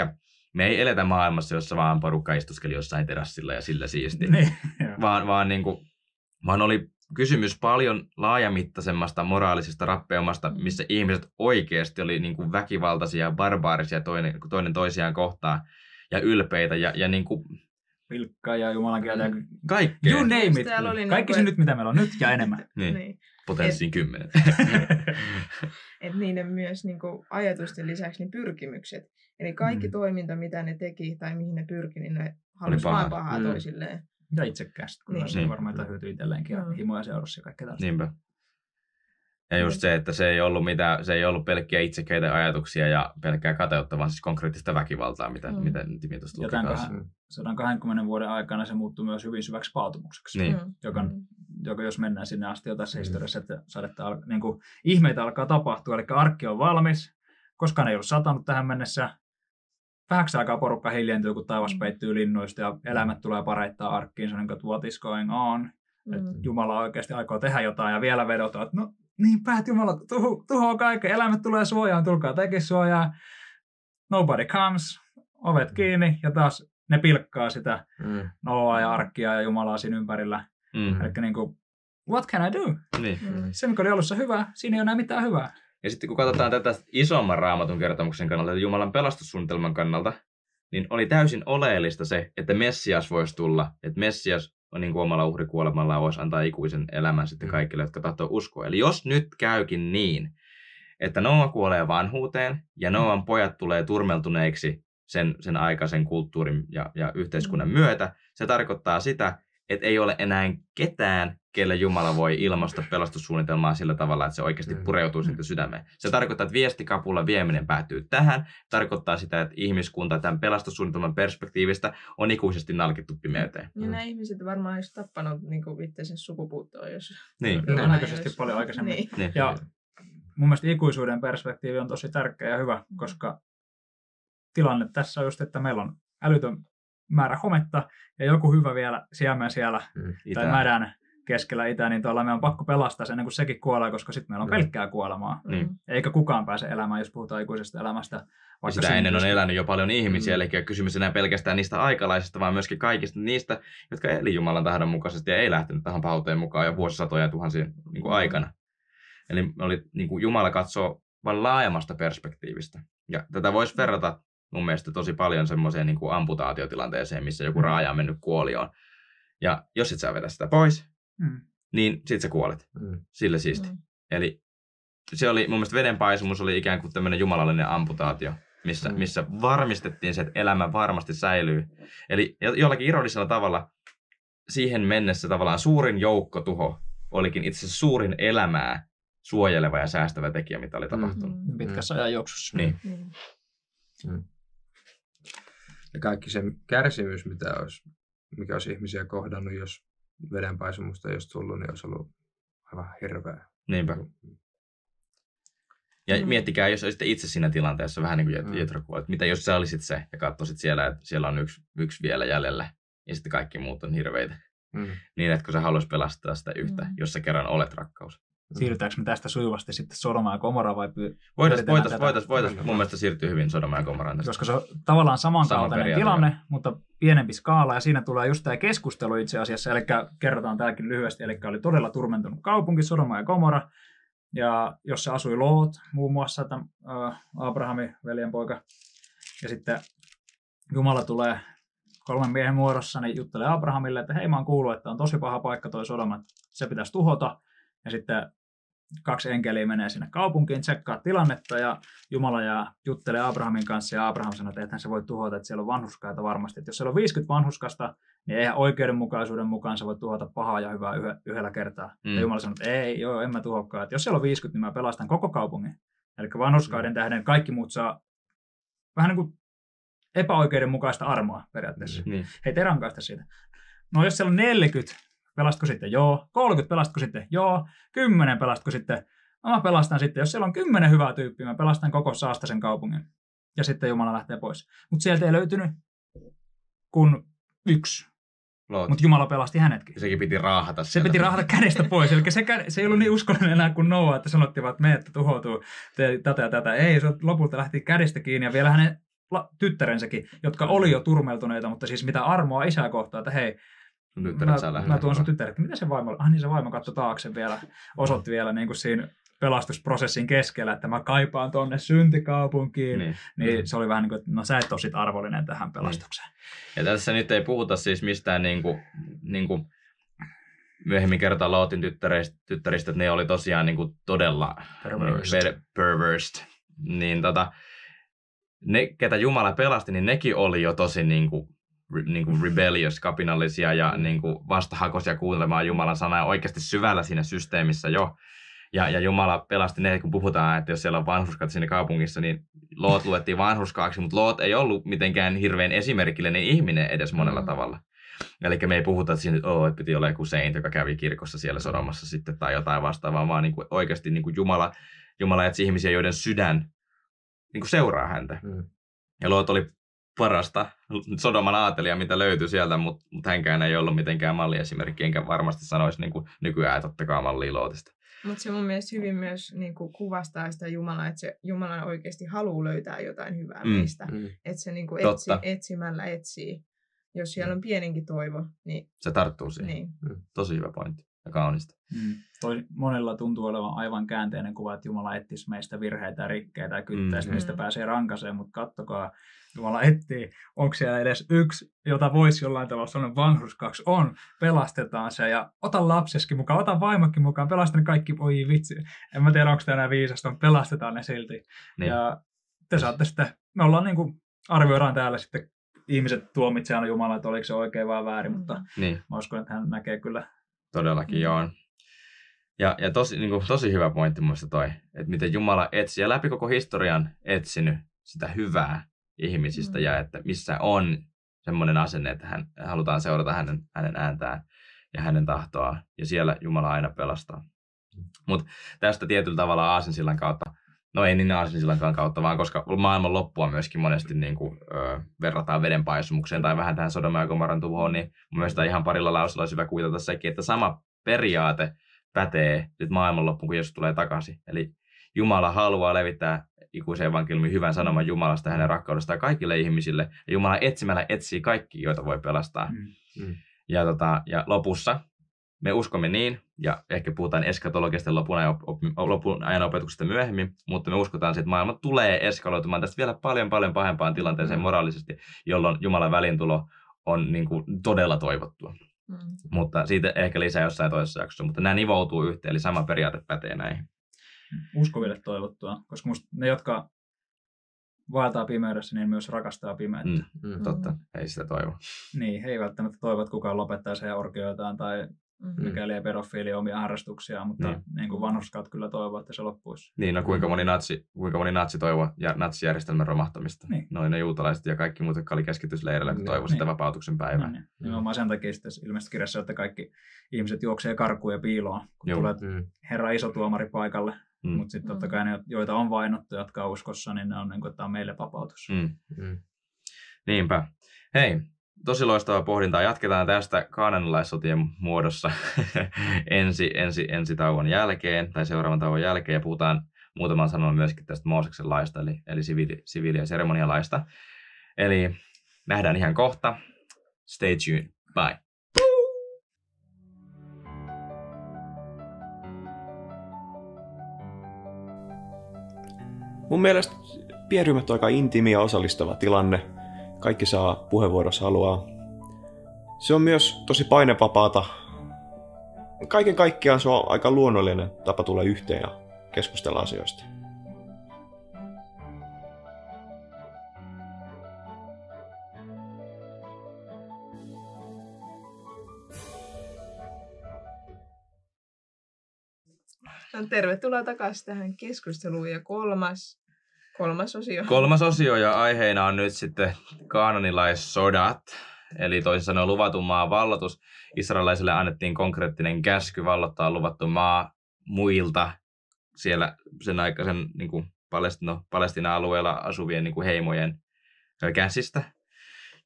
me ei eletä maailmassa, jossa vaan porukka istuskeli jossain terassilla ja sillä siisti Niin, vaan, vaan, niin kuin, vaan oli kysymys paljon laajamittaisemmasta moraalisesta rappeumasta, Mm. missä ihmiset oikeasti oli niin kuin väkivaltaisia ja barbaarisia toinen, toinen toisiaan kohtaan ja ylpeitä ja, ja niin kuin Pilkkaa ja Jumalan kieltä. ja kaikkea. You name it. Oli Kaikki niinku, se et- nyt, mitä meillä on nyt ja enemmän. Niin, Niin. Potenssiin kymmenen. että niiden myös niin kuin, ajatusten lisäksi niin pyrkimykset. Eli kaikki Mm. toiminta, mitä ne teki tai mihin ne pyrki, niin ne halusi vain pahaa Mm. toisilleen. Ja itsekkäästi. Kyllä Niin. se varmaan jotain hyötyä itselleenkin ja Mm. himoja seurassa ja kaikkea tällaista. Niinpä. Ja just se, että se ei ollut, mitään, se ei ollut pelkkiä itsekeitä ajatuksia ja pelkkää kateutta, vaan siis konkreettista väkivaltaa, mitä, mm. Mm. mitä Timi tuosta Ja luki tämän kanssa. kahden- 120 vuoden aikana se muuttui myös hyvin syväksi paatumukseksi. Niin. Mm. joka, Mm. joka jos mennään sinne asti jo tässä Mm. historiassa, että sadetta al- niin kuin, ihmeitä alkaa tapahtua, eli arkki on valmis, koskaan ei ollut satanut tähän mennessä, vähäksi aikaa porukka hiljentyy, kun taivas Mm. peittyy linnuista ja eläimet tulee pareittaa arkkiin, se on niin kuin, what is going on, mm. että Mm. Jumala oikeasti aikoo tehdä jotain ja vielä vedotaan, että no niin päät Jumala, tuho, tuhoa kaiken, eläimet tulee suojaan, tulkaa tekin suojaan, nobody comes, ovet kiinni ja taas ne pilkkaa sitä Mm. Noaa ja arkkia ja Jumalaa siinä ympärillä. Mm. Eli niin kuin, what can I do? Niin. Mm. Se, mikä oli alussa hyvä, siinä ei ole enää mitään hyvää. Ja sitten kun katsotaan tätä isomman raamatun kertomuksen kannalta, Jumalan pelastussuunnitelman kannalta, niin oli täysin oleellista se, että Messias voisi tulla, että Messias niin kuin omalla uhrikuolemallaan voisi antaa ikuisen elämän sitten Mm. kaikille, jotka tahtoo uskoa. Eli jos nyt käykin niin, että Noa kuolee vanhuuteen ja Noan pojat tulee turmeltuneiksi sen, sen aikaisen kulttuurin ja, ja yhteiskunnan Mm. myötä, se tarkoittaa sitä, että ei ole enää ketään, kelle Jumala voi ilmaista pelastussuunnitelmaa sillä tavalla, että se oikeasti Mm. pureutuu sinne sydämeen. Se tarkoittaa, että viestikapulla vieminen päättyy tähän. Tarkoittaa sitä, että ihmiskunta tämän pelastussuunnitelman perspektiivistä on ikuisesti nalkittu pimeyteen. Ja Mm. nämä ihmiset varmaan olisi tappanut niin itsensä sukupuuttoon, jos... Niin. Todennäköisesti paljon aikaisemmin. Niin. Niin. Ja mun mielestä ikuisuuden perspektiivi on tosi tärkeä ja hyvä, Mm. koska tilanne tässä on just, että meillä on älytön määrä hometta ja joku hyvä vielä siemen siellä Mm. Tai mädän keskellä itää, niin tuolla meidän on pakko pelastaa se ennen kuin sekin kuolee, koska sitten meillä on Mm. pelkkää kuolemaa. Niin. Eikä kukaan pääse elämään, jos puhutaan ikuisesta elämästä. Vaikka sitä ennen on elänyt jo paljon ihmisiä, Mm. eli kysymys enää pelkästään niistä aikalaisista, vaan myöskin kaikista niistä, jotka eli Jumalan tahdon mukaisesti ja ei lähtenyt tähän pauteen mukaan jo vuosisatoja ja tuhansia niin kuin Mm. aikana. Eli oli, niin kuin Jumala katsoo vain laajemmasta perspektiivistä. Ja tätä voisi verrata mun mielestä tosi paljon semmoiseen niin kuin amputaatiotilanteeseen, missä joku Mm. raaja on mennyt kuolioon. Ja jos et sä vetä sitä pois, Mm. niin sit sä kuolet. Mm. Sillä siisti. Mm. Eli se oli, mun mielestä vedenpaisumus oli ikään kuin tämmöinen jumalallinen amputaatio, missä, Mm. missä varmistettiin se, että elämä varmasti säilyy. Eli jo- jollakin ironisella tavalla siihen mennessä tavallaan suurin joukkotuho olikin itse asiassa suurin elämää suojeleva ja säästävä tekijä, mitä oli Mm. tapahtunut. Mm. Pitkässä ajan juoksussa. Niin. Niin. Ja kaikki se kärsimys, mitä olisi, mikä olisi ihmisiä kohdannut, jos vedenpaisumusta ei olisi tullut, niin olisi ollut aivan hirveä. Niinpä. Ja Mm. miettikää, jos olisitte itse siinä tilanteessa, vähän niin kuin Mm. Jet- Jetro kuoli, että mitä jos sä olisit se ja katsoisit siellä, että siellä on yksi, yksi vielä jäljellä ja sitten kaikki muut on hirveitä. Mm. Niin, että kun sä haluaisit pelastaa sitä yhtä, Mm. jos sä kerran olet rakkaus. Siirrytäänkö me tästä sujuvasti sitten Sodomaan ja Gomorraan vai py- Voitaisiin voitais, voitais, voitais, mun mielestä siirtyy hyvin Sodoma ja Gomorraan tästä. koska se on tavallaan samankaltainen periaate, tilanne, mutta pienempi skaala, ja siinä tulee just tämä keskustelu itse asiassa, eli kerrotaan tämäkin lyhyesti, eli oli todella turmentunut kaupunki, Sodoma ja Gomorra, ja jossa asui Loot, muun muassa tämän, äh, Abrahamin veljenpoika, ja sitten Jumala tulee kolmen miehen muodossa, niin juttelee Abrahamille, että hei mä oon kuullut, että on tosi paha paikka toi Sodoma, että se pitäisi tuhota. Ja sitten kaksi enkeliä menee sinne kaupunkiin, tsekkaa tilannetta ja Jumala ja juttelee Abrahamin kanssa ja Abraham sanoo, että eihän se voi tuhota, että siellä on vanhuskaita varmasti. Että jos siellä on 50 vanhuskasta, niin eihän oikeudenmukaisuuden mukaan se voi tuhota pahaa ja hyvää yhdellä kertaa. Mm. Ja Jumala sanoo, että ei, joo, en mä tuhokaan. Että jos siellä on 50, niin mä pelastan koko kaupungin. Eli vanhuskaiden mm. tähden kaikki muut saa vähän niin kuin epäoikeudenmukaista armoa periaatteessa. Mm. Niin. Hei, te rankaista siitä. No jos siellä on 40, pelastko sitten? Joo. 30 pelastko sitten? Joo. 10 pelastko sitten? No mä pelastan sitten. Jos siellä on 10 hyvää tyyppiä, mä pelastan koko Saastasen kaupungin. Ja sitten Jumala lähtee pois. Mutta sieltä ei löytynyt kuin yksi. Mutta Jumala pelasti hänetkin. Ja sekin piti raahata. Se piti raahata kädestä pois. Eli se, se ei ollut niin uskollinen enää kuin Noah, että sanottiin, että me, että tuhoutuu tätä ja tätä. Ei, se lopulta lähti kädestä kiinni ja vielä hänen tyttärensäkin, jotka oli jo turmeltuneita, mutta siis mitä armoa isää kohtaa, että hei, mä, mä tuon sun tyttäret, mitä se vaimo, ah niin se vaimo katsoi taakse vielä, osoitti vielä niin kuin siinä pelastusprosessin keskellä, että mä kaipaan tuonne syntikaupunkiin, niin, niin se oli vähän niin kuin, että no sä et ole sit arvollinen tähän niin. pelastukseen. Niin. Ja tässä nyt ei puhuta siis mistään niin kuin, niin kuin myöhemmin kertaa Lootin tyttäristä, tyttäristä, että ne oli tosiaan niin kuin todella perversed. Niin, perversed. Niin tota, ne, ketä Jumala pelasti, niin nekin oli jo tosi niin kuin, niin kuin rebellious, kapinallisia ja niin kuin vastahakoisia kuuntelemaan Jumalan sanaa oikeasti syvällä siinä systeemissä jo. Ja, ja Jumala pelasti ne, kun puhutaan, että jos siellä on vanhuskat siinä kaupungissa, niin Loot luettiin vanhuskaaksi, mutta Loot ei ollut mitenkään hirveän esimerkillinen ihminen edes monella mm. tavalla. Eli me ei puhuta siinä, että, oh, että piti olla joku saint, joka kävi kirkossa siellä Sodomassa sitten tai jotain vastaavaa, vaan niin kuin oikeasti niin kuin Jumala, Jumala etsi ihmisiä, joiden sydän niin kuin seuraa häntä. Mm. Ja Loot oli parasta Sodoman aatelia, mitä löytyi sieltä, mutta, mutta hänkään ei ollut mitenkään malliesimerkki, enkä varmasti sanoisi niin kuin nykyään, että ottakaa mallia Lootista. Mutta se mun mielestä hyvin myös niin kuin kuvastaa sitä Jumalaa, että se Jumala oikeasti haluaa löytää jotain hyvää mm. meistä. Mm. Että se niin kuin etsi, etsimällä etsii. Jos siellä mm. on pieninkin toivo, niin... Se tarttuu siihen. Niin. Mm. Tosi hyvä pointti ja kaunista. Mm. Toi monella tuntuu olevan aivan käänteinen kuva, että Jumala etsisi meistä virheitä ja rikkeitä ja kyttäisi, mm. mistä mm. pääsee rankaseen, mutta kattokaa, Jumala etsii, onko siellä edes yksi, jota voisi jollain tavalla sanoa vanhurskaksi, on, pelastetaan se ja ota lapseskin mukaan, ota vaimokin mukaan, pelastan kaikki, voi vitsi, en mä tiedä onko tämä enää viisasta, mutta pelastetaan ne silti. Niin. Ja te saatte sitten, me ollaan niin kuin, arvioidaan täällä sitten ihmiset tuomitsee aina Jumala, että oliko se oikein vai väärin, mutta niin. mä uskon, että hän näkee kyllä Todellakin mm. joo. Ja, ja tosi, niin kuin, tosi hyvä pointti muista toi, että miten Jumala etsi ja läpi koko historian etsinyt sitä hyvää ihmisistä mm. ja että missä on semmoinen asenne, että hän, halutaan seurata hänen, hänen ääntään ja hänen tahtoa ja siellä Jumala aina pelastaa. Mm. Mutta tästä tietyllä tavalla Aasinsillan kautta, no ei niin Aasinsillankaan kautta, vaan koska maailman loppua myöskin monesti niin kuin, ö, verrataan vedenpaisumukseen tai vähän tähän Sodoma ja Gomoran tuhoon, niin mun mielestä ihan parilla lausella olisi hyvä kuvitella sekin, että sama periaate pätee nyt maailmanloppuun, kun Jeesus tulee takaisin. Eli Jumala haluaa levittää ikuisen evankeliumin hyvän sanoman Jumalasta ja hänen rakkaudestaan kaikille ihmisille. Ja Jumala etsimällä etsii kaikki, joita voi pelastaa. Mm. Mm. Ja, tota, ja lopussa me uskomme niin, ja ehkä puhutaan eskatologiasta lopun ajan, op, lopun ajan opetuksesta myöhemmin, mutta me uskotaan, että maailma tulee eskaloitumaan tästä vielä paljon paljon pahempaan tilanteeseen mm. moraalisesti, jolloin Jumalan välintulo on niin kuin, todella toivottua. Mm. Mutta siitä ehkä lisää jossain toisessa jaksossa, mutta nämä nivoutuu yhteen, eli sama periaate pätee näihin. Uskoville toivottua, koska musta ne, jotka vaeltaa pimeydessä, niin myös rakastaa pimeyttä. Mm, mm, totta, mm. ei sitä toivo. Niin, he ei välttämättä toivo, että kukaan lopettaisi heidän orkioitaan tai mm-hmm. mikäli ei pedofiili omia harrastuksia, mutta niin. niin kuin vanhuskat kyllä toivovat, että se loppuisi. Niin, no kuinka moni natsi, kuinka moni natsi toivoi ja natsijärjestelmän romahtamista. Niin. Noin ne juutalaiset ja kaikki muut, jotka oli keskitysleireillä, kun niin. toivoi niin. sitä vapautuksen päivää. Niin, niin. Nimenomaan sen takia sitten ilmeisesti kirjassa, että kaikki ihmiset juoksee karkuun ja piiloon, kun Joo. tulee mm. herra iso tuomari paikalle. Mm. Mutta sitten totta kai ne, joita on vainottu, jotka on uskossa, niin ne on niin kuin, että on meille vapautus. Mm. Mm. Niinpä. Hei, tosi loistavaa pohdintaa. Jatketaan tästä kaananilaissotien muodossa ensi, ensi, ensi tauon jälkeen tai seuraavan tauon jälkeen ja puhutaan muutaman sanon myöskin tästä Mooseksen laista eli, eli siviili, siviili- ja seremonialaista. Eli nähdään ihan kohta. Stay tuned. Bye. Mun mielestä pienryhmät on aika intiimi ja osallistava tilanne – kaikki saa puheenvuorossa haluaa Se on myös tosi painevapaata. Kaiken kaikkiaan se on aika luonnollinen tapa tulla yhteen ja keskustella asioista. No, tervetuloa takaisin tähän keskusteluun ja kolmas, kolmas osio. Kolmas osio ja aiheena on nyt sitten kaananilaissodat, eli toisin sanoen luvatun maan vallatus. Israelaisille annettiin konkreettinen käsky vallottaa luvattu maa muilta siellä sen aikaisen niin kuin Palestina, Palestina alueella asuvien niin kuin heimojen käsistä.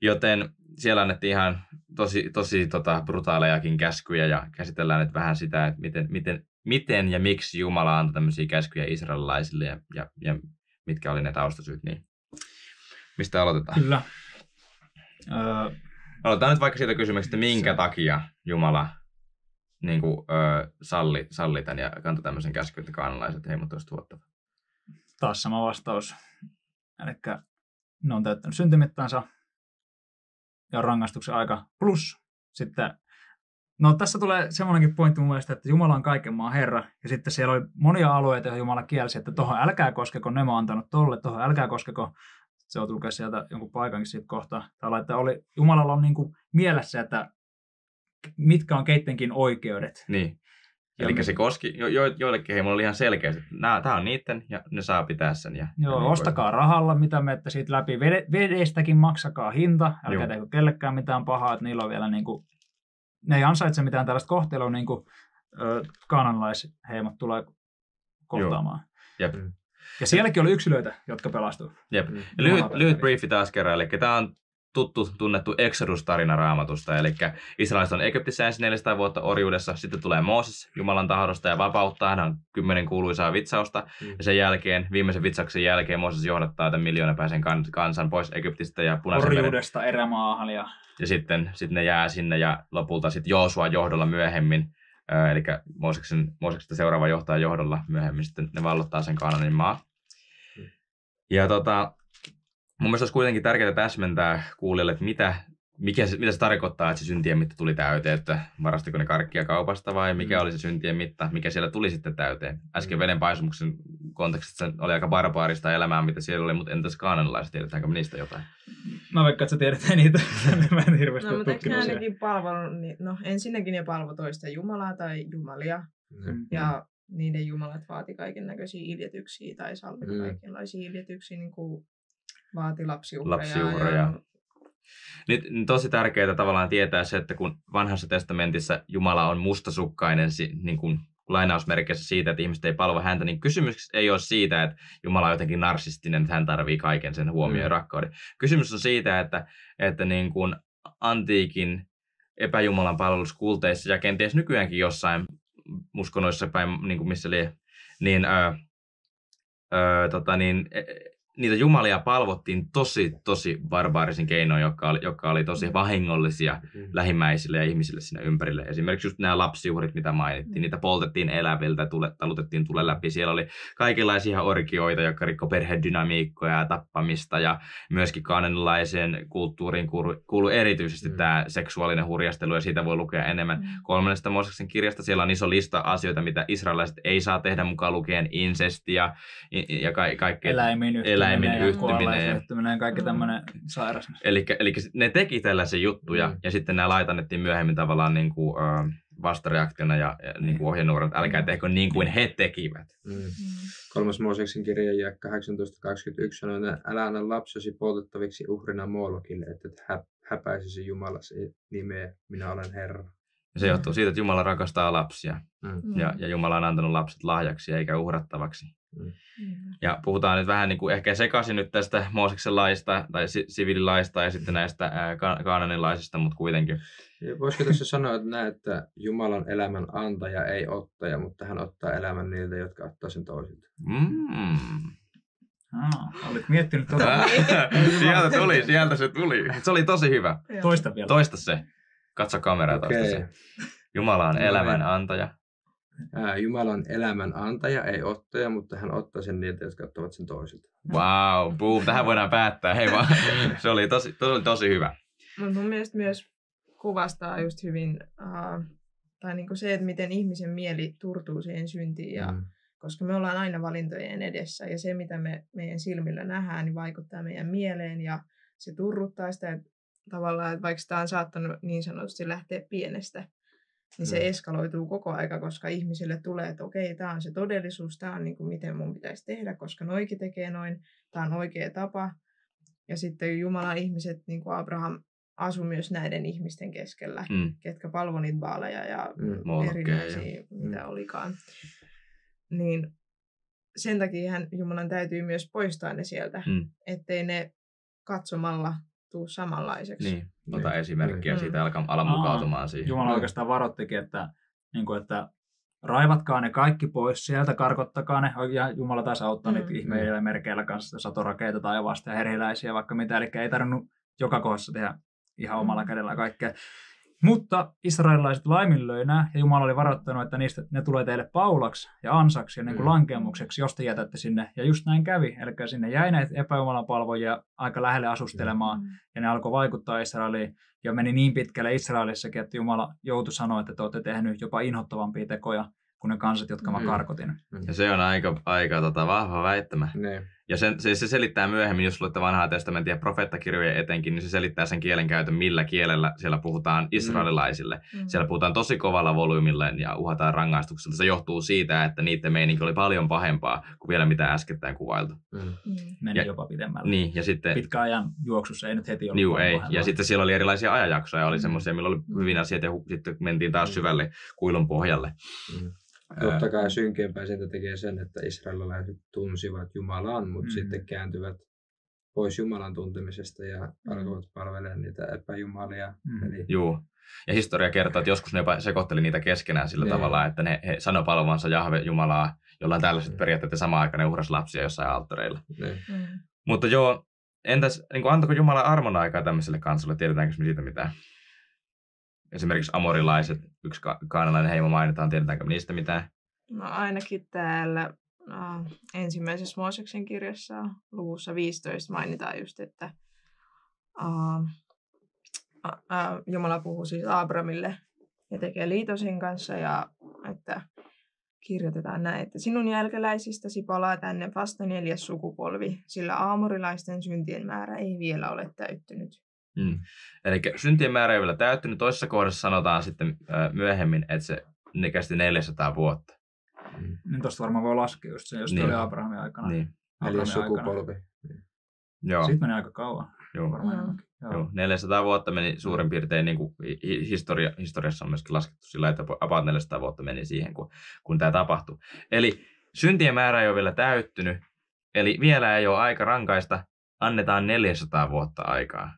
Joten siellä annettiin ihan tosi, tosi tota, brutaalejakin käskyjä ja käsitellään nyt vähän sitä, että miten, miten, miten ja miksi Jumala antoi tämmöisiä käskyjä israelilaisille ja, ja, ja mitkä oli ne taustasyyt. Niin. Mistä aloitetaan? Kyllä. Öö, Aloitetaan nyt vaikka siitä kysymyksestä, minkä takia Jumala niin kuin, ö, salli, salli tämän ja kantoi tämmöisen käskyn, että kaanalaiset heimot olisivat tuottavat. taas sama vastaus. Eli ne on täyttänyt syntimittansa ja rangaistuksen aika. Plus sitten, no tässä tulee semmoinenkin pointti mun mielestä, että Jumala on kaiken maan Herra. Ja sitten siellä oli monia alueita, joihin Jumala kielsi, että tohon älkää koskeko, ne mä oon antanut tolle, tohon älkää koskeko. Se on lukea sieltä jonkun paikankin siitä kohtaa. Tai että oli, Jumalalla on niin kuin mielessä, että mitkä on keittenkin oikeudet. Niin. Ja Eli se koski, jo, jo, joillekin heimoille oli ihan selkeästi, että tämä on niiden ja ne saa pitää sen. Ja, Joo, ja niin ostakaa rahalla, mitä menette siitä läpi. Vede- Vedestäkin maksakaa hinta, älkää tehkö kellekään mitään pahaa, että niillä on vielä niin kuin, ne ei ansaitse mitään tällaista kohtelua, niin kuin ö, kaananlaisheimot tulee kohtaamaan. Jep. Mm. Ja sielläkin oli yksilöitä, jotka pelastuivat. Jep. Mm. Lyhyt, lyhyt briefi taas kerran, eli tämä on tuttu, tunnettu Exodus-tarina raamatusta, eli israelilaiset on Egyptissä ensin 400 vuotta orjuudessa, sitten tulee Mooses Jumalan tahdosta ja vapauttaa, hän on kymmenen kuuluisaa vitsausta, Mm. ja sen jälkeen, viimeisen vitsauksen jälkeen Mooses johdattaa tämän miljoonapäisen kan- kansan pois Egyptistä ja punaisen meren Orjuudesta erämaahan ja ja sitten, sitten ne jää sinne ja lopulta sitten Joosua johdolla myöhemmin, ää, eli Mooseksen, Mooseksesta seuraava johtaja johdolla myöhemmin sitten ne vallottaa sen Kaananin maa. Mm. Ja tota, mun mielestä olisi kuitenkin tärkeää täsmentää kuulijalle, että mitä, mikä se, mitä se tarkoittaa, että se syntien mitta tuli täyteen, että varastiko ne karkkia kaupasta vai mikä Mm. oli se syntien mitta, mikä siellä tuli sitten täyteen. Äsken Mm. vedenpaisumuksen kontekstissa se oli aika barbaarista elämää, mitä siellä oli, mutta entäs kaananilaiset, tiedetäänkö niistä jotain? Mä vaikka, että sä tiedät niitä, mä en hirveästi No, ole mutta eikö ne ainakin palvelu, niin, no ensinnäkin ne palvo toista Jumalaa tai Jumalia. Mm. Ja niiden jumalat vaati kaiken näköisiä iljetyksiä tai salli Mm. kaikenlaisia iljetyksiä, niin kuin vaati lapsiuhreja. Lapsiuhreja. Ja, Nyt tosi tärkeää tavallaan tietää se, että kun vanhassa testamentissa Jumala on mustasukkainen niin kuin lainausmerkeissä siitä, että ihmiset ei palvo häntä, niin kysymys ei ole siitä, että Jumala on jotenkin narsistinen, että hän tarvii kaiken sen huomioon ja Mm. rakkauden. Kysymys on siitä, että, että niin kuin antiikin epäjumalan palveluskulteissa ja kenties nykyäänkin jossain uskonnoissa päin, niin kuin missä lie, niin, öö, öö, tota niin, e- niitä jumalia palvottiin tosi, tosi barbaarisin keinoin, jotka oli, jotka oli tosi vahingollisia Mm. lähimmäisille ja ihmisille siinä ympärille. Esimerkiksi just nämä lapsiuhrit, mitä mainittiin, niitä poltettiin eläviltä, tule, talutettiin tule läpi. Siellä oli kaikenlaisia orkioita, jotka rikko perhedynamiikkoja ja tappamista ja myöskin kananilaiseen kulttuuriin kuulu, kuulu erityisesti Mm. tämä seksuaalinen hurjastelu ja siitä voi lukea enemmän. Mm. Kolmannesta Mooseksen kirjasta siellä on iso lista asioita, mitä israelilaiset ei saa tehdä mukaan lukien insesti ja, ja ka- kaikkea. Eläimin yhtyminen, Eläimin ja yhtyminen ja- yhtyminen ja kaikki Mm. tämmöinen sairas. Eli, eli ne teki tällaisia juttuja, Mm. ja sitten nämä laitannettiin myöhemmin tavallaan niin kuin, ö, vastareaktiona ja, ja niin kuin ohjenuorana, että älkää tehkö niin kuin he tekivät. Mm. Mm. Kolmas Mooseksen kirja ja 1821 sanoo, että älä anna lapsesi poltettaviksi uhrina Moolokille, että et hä- häpäisisi Jumalasi nimeä, minä olen Herra. Ja se johtuu siitä, että Jumala rakastaa lapsia, Mm. ja, ja Jumala on antanut lapset lahjaksi eikä uhrattavaksi. Mm. Ja puhutaan nyt vähän niin kuin ehkä sekaisin nyt tästä Mooseksen laista tai si- siviililaista ja sitten näistä ää, ka- kaananilaisista, mutta kuitenkin. Ja Voisiko tässä sanoa, että, näin, että Jumala on elämän antaja, ei ottaja, mutta hän ottaa elämän niiltä, jotka ottaa sen toisilta. Mm. Aa, olit miettinyt tuota. sieltä tuli, sieltä se tuli. Se oli tosi hyvä. Toista vielä. Toista se. Katso kameraa toista Okei. se. Jumala on No elämän niin. antaja. Ää, Jumala on elämän antaja, ei ottaja, mutta hän ottaa sen niiltä, jotka ottavat sen toisilta. Wow, boom, tähän voidaan päättää. Hei vaan, se oli tosi, tosi, tosi hyvä. Mutta mun mielestä myös kuvastaa just hyvin, uh, tai niin kuin se, että miten ihmisen mieli turtuu siihen syntiin, ja, Mm. koska me ollaan aina valintojen edessä, ja se, mitä me meidän silmillä nähdään, niin vaikuttaa meidän mieleen, ja se turruttaa sitä, että tavallaan, että vaikka tämä on saattanut niin sanotusti lähteä pienestä, niin se Mm. eskaloituu koko aika, koska ihmisille tulee, että okei, tämä on se todellisuus, tämä on niin kuin miten mun pitäisi tehdä, koska noikin tekee noin, tämä on oikea tapa. Ja sitten Jumalan ihmiset, niin kuin Abraham, asui myös näiden ihmisten keskellä, Mm. ketkä palvoi niitä vaaleja ja Mm. Molokkeja ja- erinäisiä, mitä olikaan. Niin sen takia hän, Jumalan täytyy myös poistaa ne sieltä, Mm. ettei ne katsomalla tuu samanlaiseksi. Niin, ota Niin, esimerkkiä niin. siitä alkaa ala Aa, mukautumaan siihen. Jumala Joo. oikeastaan varoittikin, että, niin kuin, että raivatkaa ne kaikki pois sieltä, karkottakaa ne. Ja Jumala taas auttaa Mm. niitä ihmeillä merkeillä kanssa, satorakeita taivaasta ja heriläisiä, vaikka mitä. Eli ei tarvinnut joka kohdassa tehdä ihan omalla Mm. kädellä kaikkea. Mutta israelilaiset laiminlöi nämä, ja Jumala oli varoittanut, että niistä, ne tulee teille paulaksi ja ansaksi ja niin kuin Mm. lankeemukseksi, jos te jätätte sinne. Ja just näin kävi. Eli sinne jäi näitä epäjumalan palvojia aika lähelle asustelemaan, Mm. ja ne alkoi vaikuttaa Israeliin. Ja meni niin pitkälle Israelissakin, että Jumala joutui sanoa, että te olette tehnyt jopa inhottavampia tekoja kuin ne kansat, jotka mä Mm. karkotin. Ja se on aika, aika tota, vahva väittämä. Niin. Ja sen, se, se selittää myöhemmin, jos luette vanhaa testamenttia ja profeettakirjoja etenkin, niin se selittää sen kielenkäytön, millä kielellä siellä puhutaan israelilaisille. Mm. Siellä puhutaan tosi kovalla volyymilla ja uhataan rangaistuksella. Se johtuu siitä, että niiden meininki oli paljon pahempaa kuin vielä mitä äskettäin kuvailtu. Mm. Mm. Meni Ja- jopa pidemmälle. Niin, ja sitten... Pitkän ajan juoksussa ei nyt heti ollut Niu, paljon ei. pahempaa. Ja sitten siellä oli erilaisia ajanjaksoja, oli Mm. semmoisia, millä oli hyvin asiat ja hu- sitten mentiin taas syvälle kuilun pohjalle. Mm. Totta kai synkeämpää siitä tekee sen, että israelilaiset tunsivat Jumalan, mutta Mm. sitten kääntyvät pois Jumalan tuntemisesta ja alkoivat palvelemaan niitä epäjumalia. Mm. Eli Juu. Ja historia kertoo, että joskus ne jopa sekoitteli niitä keskenään sillä Niin. tavalla, että ne he sanoi palvovansa Jahve Jumalaa, jolla on tällaiset Mm. periaatteet ja samaan aikaan ne uhras lapsia jossain alttoreilla. niin. Mm. Mutta joo, entäs niin kuin, antako Jumala armon aikaa tämmöiselle kansalle? Tiedetäänkö me siitä mitään? Esimerkiksi amorilaiset, yksi ka- kaanalainen heimo mainitaan, tiedetäänkö niistä mitään? No ainakin täällä äh, ensimmäisessä Mooseksen kirjassa luvussa 15 mainitaan just, että äh, äh, Jumala puhuu siis Abramille ja tekee liiton sen kanssa ja että kirjoitetaan näin, että sinun jälkeläisistäsi palaa tänne vasta neljäs sukupolvi, sillä aamurilaisten syntien määrä ei vielä ole täyttynyt. Mm. Eli syntien määrä ei ole vielä täyttynyt. Toisessa kohdassa sanotaan sitten myöhemmin, että se ne kesti 400 vuotta. Mm. Niin tosta varmaan voi laskea just se, jos Niin. niin. oli Abrahamin aikana. Niin. Abrahamin aikana. sukupolvi. Joo, Siitä meni aika kauan. joo. Varmaan Mm. Joo. Joo, 400 vuotta meni suurin piirtein, niin kuin hi- historia, historiassa on myöskin laskettu sillä, että about 400 vuotta meni siihen, kun, kun tämä tapahtui. Eli syntien määrä ei ole vielä täyttynyt, eli vielä ei ole aika rankaista, annetaan 400 vuotta aikaa.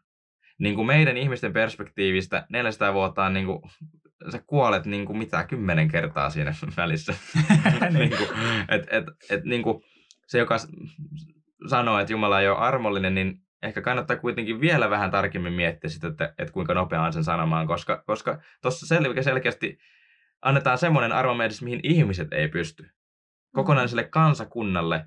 Niin kuin meidän ihmisten perspektiivistä 400 vuotta on niin kuin, sä kuolet niin kuin mitä kymmenen kertaa siinä välissä. niin kuin, et, et, et, niin kuin, se, joka sanoo, että Jumala ei ole armollinen, niin ehkä kannattaa kuitenkin vielä vähän tarkemmin miettiä sitä, että, että kuinka nopeaa on sen sanomaan, koska koska tuossa sel- selkeästi annetaan semmoinen armomiedis, mihin ihmiset ei pysty. Kokonaiselle kansakunnalle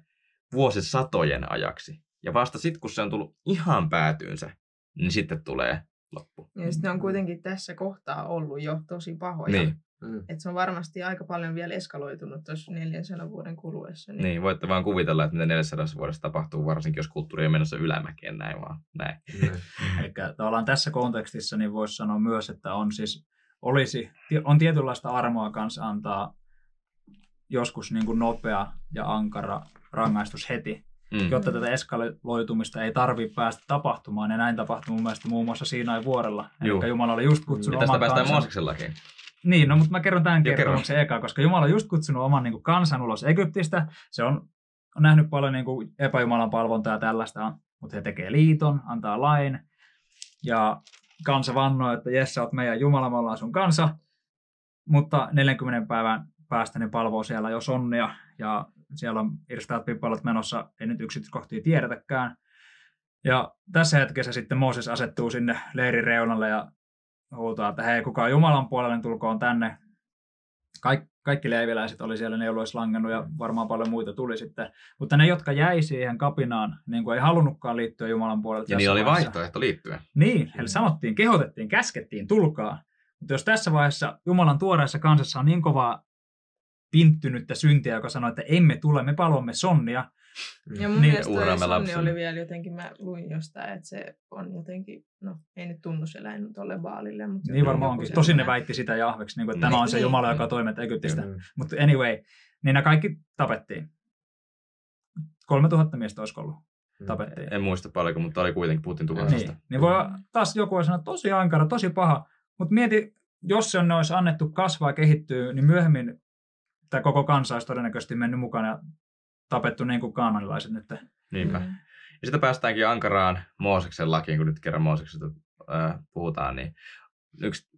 vuosisatojen ajaksi. Ja vasta sitten, kun se on tullut ihan päätyynsä, niin sitten tulee loppu. Ja sitten ne on kuitenkin tässä kohtaa ollut jo tosi pahoja. Niin, Mm. Et se on varmasti aika paljon vielä eskaloitunut tuossa 400 vuoden kuluessa. Niin. niin, voitte vaan kuvitella, että mitä 400 vuodessa tapahtuu, varsinkin jos kulttuuri on menossa ylämäkeen näin vaan. Näin. Niin. Eli tavallaan tässä kontekstissa niin voisi sanoa myös, että on siis, olisi, on tietynlaista armoa kanssa antaa joskus niin kuin nopea ja ankara rangaistus heti, Mm. jotta tätä eskaloitumista ei tarvitse päästä tapahtumaan. Ja näin tapahtui mun mielestä muun muassa Siinain vuorella. Eli Jumala oli just kutsunut tästä oman päästään kansan. Niin, no mutta mä kerron tämän kertomuksen eka, koska Jumala on just kutsunut oman niin kuin, kansan ulos Egyptistä. Se on, on nähnyt paljon niin kuin, epäjumalan palvontaa ja tällaista, mutta he tekee liiton, antaa lain. Ja kansa vannoo, että jes, sä oot meidän Jumala, me ollaan sun kansa. Mutta 40 päivän päästä ne palvoo siellä jo sonnia ja siellä on irstaat pippalot menossa, ei nyt yksityiskohtia tiedetäkään. Ja tässä hetkessä sitten Mooses asettuu sinne leirin reunalle ja huutaa, että hei, kuka on Jumalan puolelle, niin tulkoon tänne. Kaik, kaikki leiviläiset oli siellä, ne ei olisi langannut ja varmaan paljon muita tuli sitten. Mutta ne, jotka jäi siihen kapinaan, niin kuin ei halunnutkaan liittyä Jumalan puolelta. Ja niillä oli vaiheessa. vaihtoehto liittyä. Niin, heille sanottiin, kehotettiin, käskettiin, tulkaa. Mutta jos tässä vaiheessa Jumalan tuoreessa kansassa on niin kovaa pinttynyttä syntiä, joka sanoo, että emme tule, me palvomme sonnia, Ja mun Niin, mielestä Sonni oli vielä jotenkin, mä luin jostain, että se on jotenkin, no ei nyt tunnuseläin tuolle Baalille, mutta niin varmaan onkin. Tosin ne väitti sitä Jahveksi, niin kuin, että Niin. tämä on se Niin. Jumala, joka toimi Egyptistä. Mm. Mutta anyway, niin nämä kaikki tapettiin. 3000 miestä olisi ollut tapettiin. En muista paljonko, mutta oli kuitenkin Putin tuhoisesta. Niin, niin voi taas joku voi sanoa, tosi ankara, tosi paha. Mutta mieti, jos se olisi annettu kasvaa ja kehittyä, niin myöhemmin tämä koko kansa olisi todennäköisesti mennyt mukana ja tapettu niin kuin kaananilaiset nyt. Niinpä. Mm. Ja sitten päästäänkin Ankaraan Mooseksen lakiin, kun nyt kerran Mooseksesta äh, puhutaan, niin yksi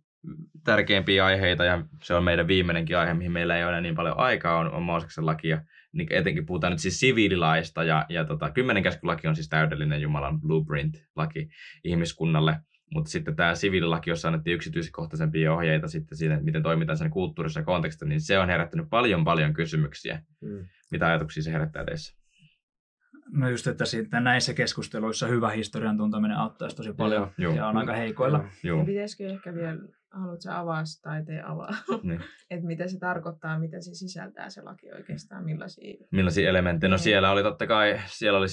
tärkeimpiä aiheita, ja se on meidän viimeinenkin aihe, mihin meillä ei ole enää niin paljon aikaa, on, on Mooseksen laki, ja niin etenkin puhutaan nyt siis siviililaista, ja, ja tota, kymmenen käskylaki on siis täydellinen Jumalan blueprint-laki ihmiskunnalle, mutta sitten tämä siviililaki, jossa annettiin yksityiskohtaisempia ohjeita sitten siitä, että miten toimitaan sen kulttuurissa ja kontekstissa, niin se on herättänyt paljon paljon kysymyksiä. Mm. Mitä ajatuksia se herättää teissä? No just, että sitten näissä keskusteluissa hyvä historian tunteminen auttaisi tosi paljon Joo. ja on aika heikoilla. Joo, Ja pitäisikö ehkä vielä, haluatko avaa sitä tai tee avaa, niin. että mitä se tarkoittaa, mitä se sisältää se laki oikeastaan, millaisia Millaisia elementtejä? No Niin. siellä oli totta kai, siellä oli,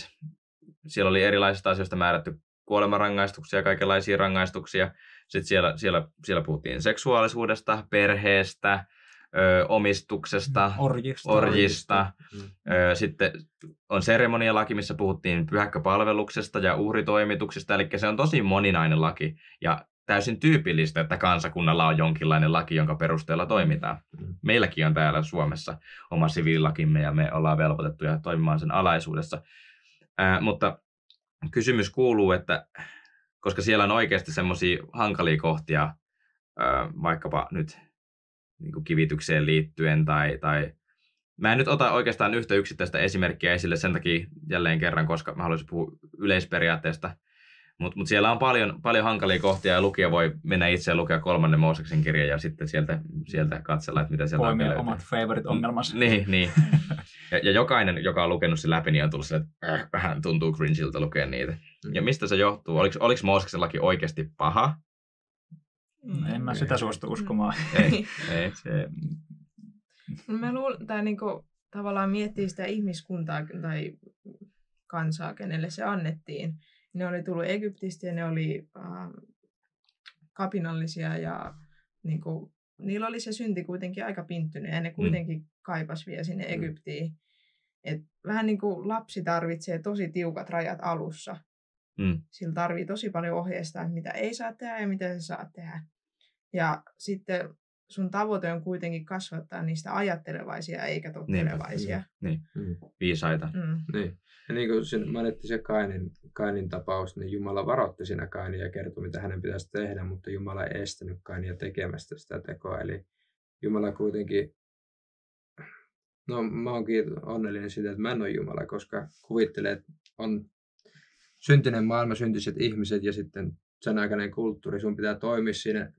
siellä oli erilaisista asioista määrätty kuolemanrangaistuksia, kaikenlaisia rangaistuksia. Sitten siellä, siellä, siellä puhuttiin seksuaalisuudesta, perheestä, ö, omistuksesta, Orjista. orjista. Mm. Ö, Sitten on seremonialaki, missä puhuttiin pyhäkköpalveluksesta ja uhritoimituksista, eli se on tosi moninainen laki ja täysin tyypillistä, että kansakunnalla on jonkinlainen laki, jonka perusteella toimitaan. Mm. Meilläkin on täällä Suomessa oma siviililakimme ja me ollaan velvoitettuja toimimaan sen alaisuudessa. Ää, mutta kysymys kuuluu, että koska siellä on oikeasti semmoisia hankalia kohtia, vaikkapa nyt niin kuin kivitykseen liittyen tai, tai Mä en nyt ota oikeastaan yhtä yksittäistä esimerkkiä esille sen takia jälleen kerran, koska mä haluaisin puhua yleisperiaatteesta. Mutta mut siellä on paljon, paljon hankalia kohtia ja lukija voi mennä itse ja lukea kolmannen Mooseksen kirjan ja sitten sieltä, sieltä katsella, että mitä sieltä Poimia oikein omat favorite ongelmansa. Niin, niin. Ja, ja jokainen, joka on lukenut sen läpi, niin on tullut silleen, että äh, vähän tuntuu cringeiltä lukea niitä. Ja mistä se johtuu? Oliko, oliko Mooseksen laki oikeasti paha? En mä sitä suostu uskomaan. Ei, ei. Se, No mä luulen, tai niinku, tavallaan miettii sitä ihmiskuntaa tai kansaa, kenelle se annettiin. Ne oli tullut Egyptistä ja ne oli äh, kapinallisia ja niinku, niillä oli se synti kuitenkin aika pinttynyt ja ne kuitenkin mm. kaipas vielä sinne Egyptiin. Et vähän niin kuin lapsi tarvitsee tosi tiukat rajat alussa. Mm. Sillä tarvii tosi paljon ohjeistaa, että mitä ei saa tehdä ja mitä se saa tehdä. Ja sitten sun tavoite on kuitenkin kasvattaa niistä ajattelevaisia eikä tottelevaisia. Niin, Mm. viisaita. Mm. Niin. Ja niin kuin siinä mainittiin se Kainin, Kainin tapaus, niin Jumala varoitti siinä Kainia ja kertoi, mitä hänen pitäisi tehdä, mutta Jumala ei estänyt Kainia tekemästä sitä tekoa. Eli Jumala kuitenkin, no mä oonkin onnellinen siitä, että mä en ole Jumala, koska kuvittelen, että on syntinen maailma, syntiset ihmiset ja sitten sen aikainen kulttuuri, sun pitää toimia siinä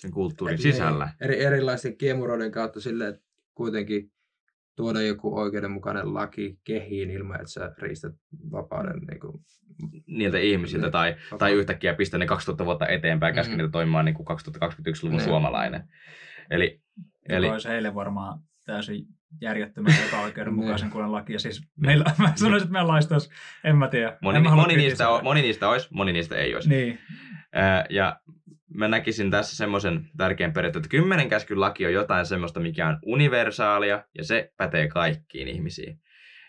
Sen kulttuurin Niin, sisällä. Eri, erilaisten kiemuroiden kautta sille, että kuitenkin tuoda joku oikeudenmukainen laki kehiin ilman, että sä riistät vapauden. Niin kuin, niiltä ihmisiltä Niin, tai, vapaa- tai yhtäkkiä pistä ne 2000 vuotta eteenpäin ja käski Mm. niitä toimimaan niin kuin 2021-luvun Niin. suomalainen. Eli, Eli... eli olisi heille varmaan täysin järjettömän epäoikeudenmukaisen Niin. kuulen laki. Ja siis meillä, mä sanoisin, että meidän laista olisi, en mä tiedä. moni, en mä moni, niistä, on, moni niistä olisi, moni niistä ei olisi. Niin, ja mä näkisin tässä semmoisen tärkeän periaatteen, että kymmenen käskyn laki on jotain semmoista, mikä on universaalia ja se pätee kaikkiin ihmisiin.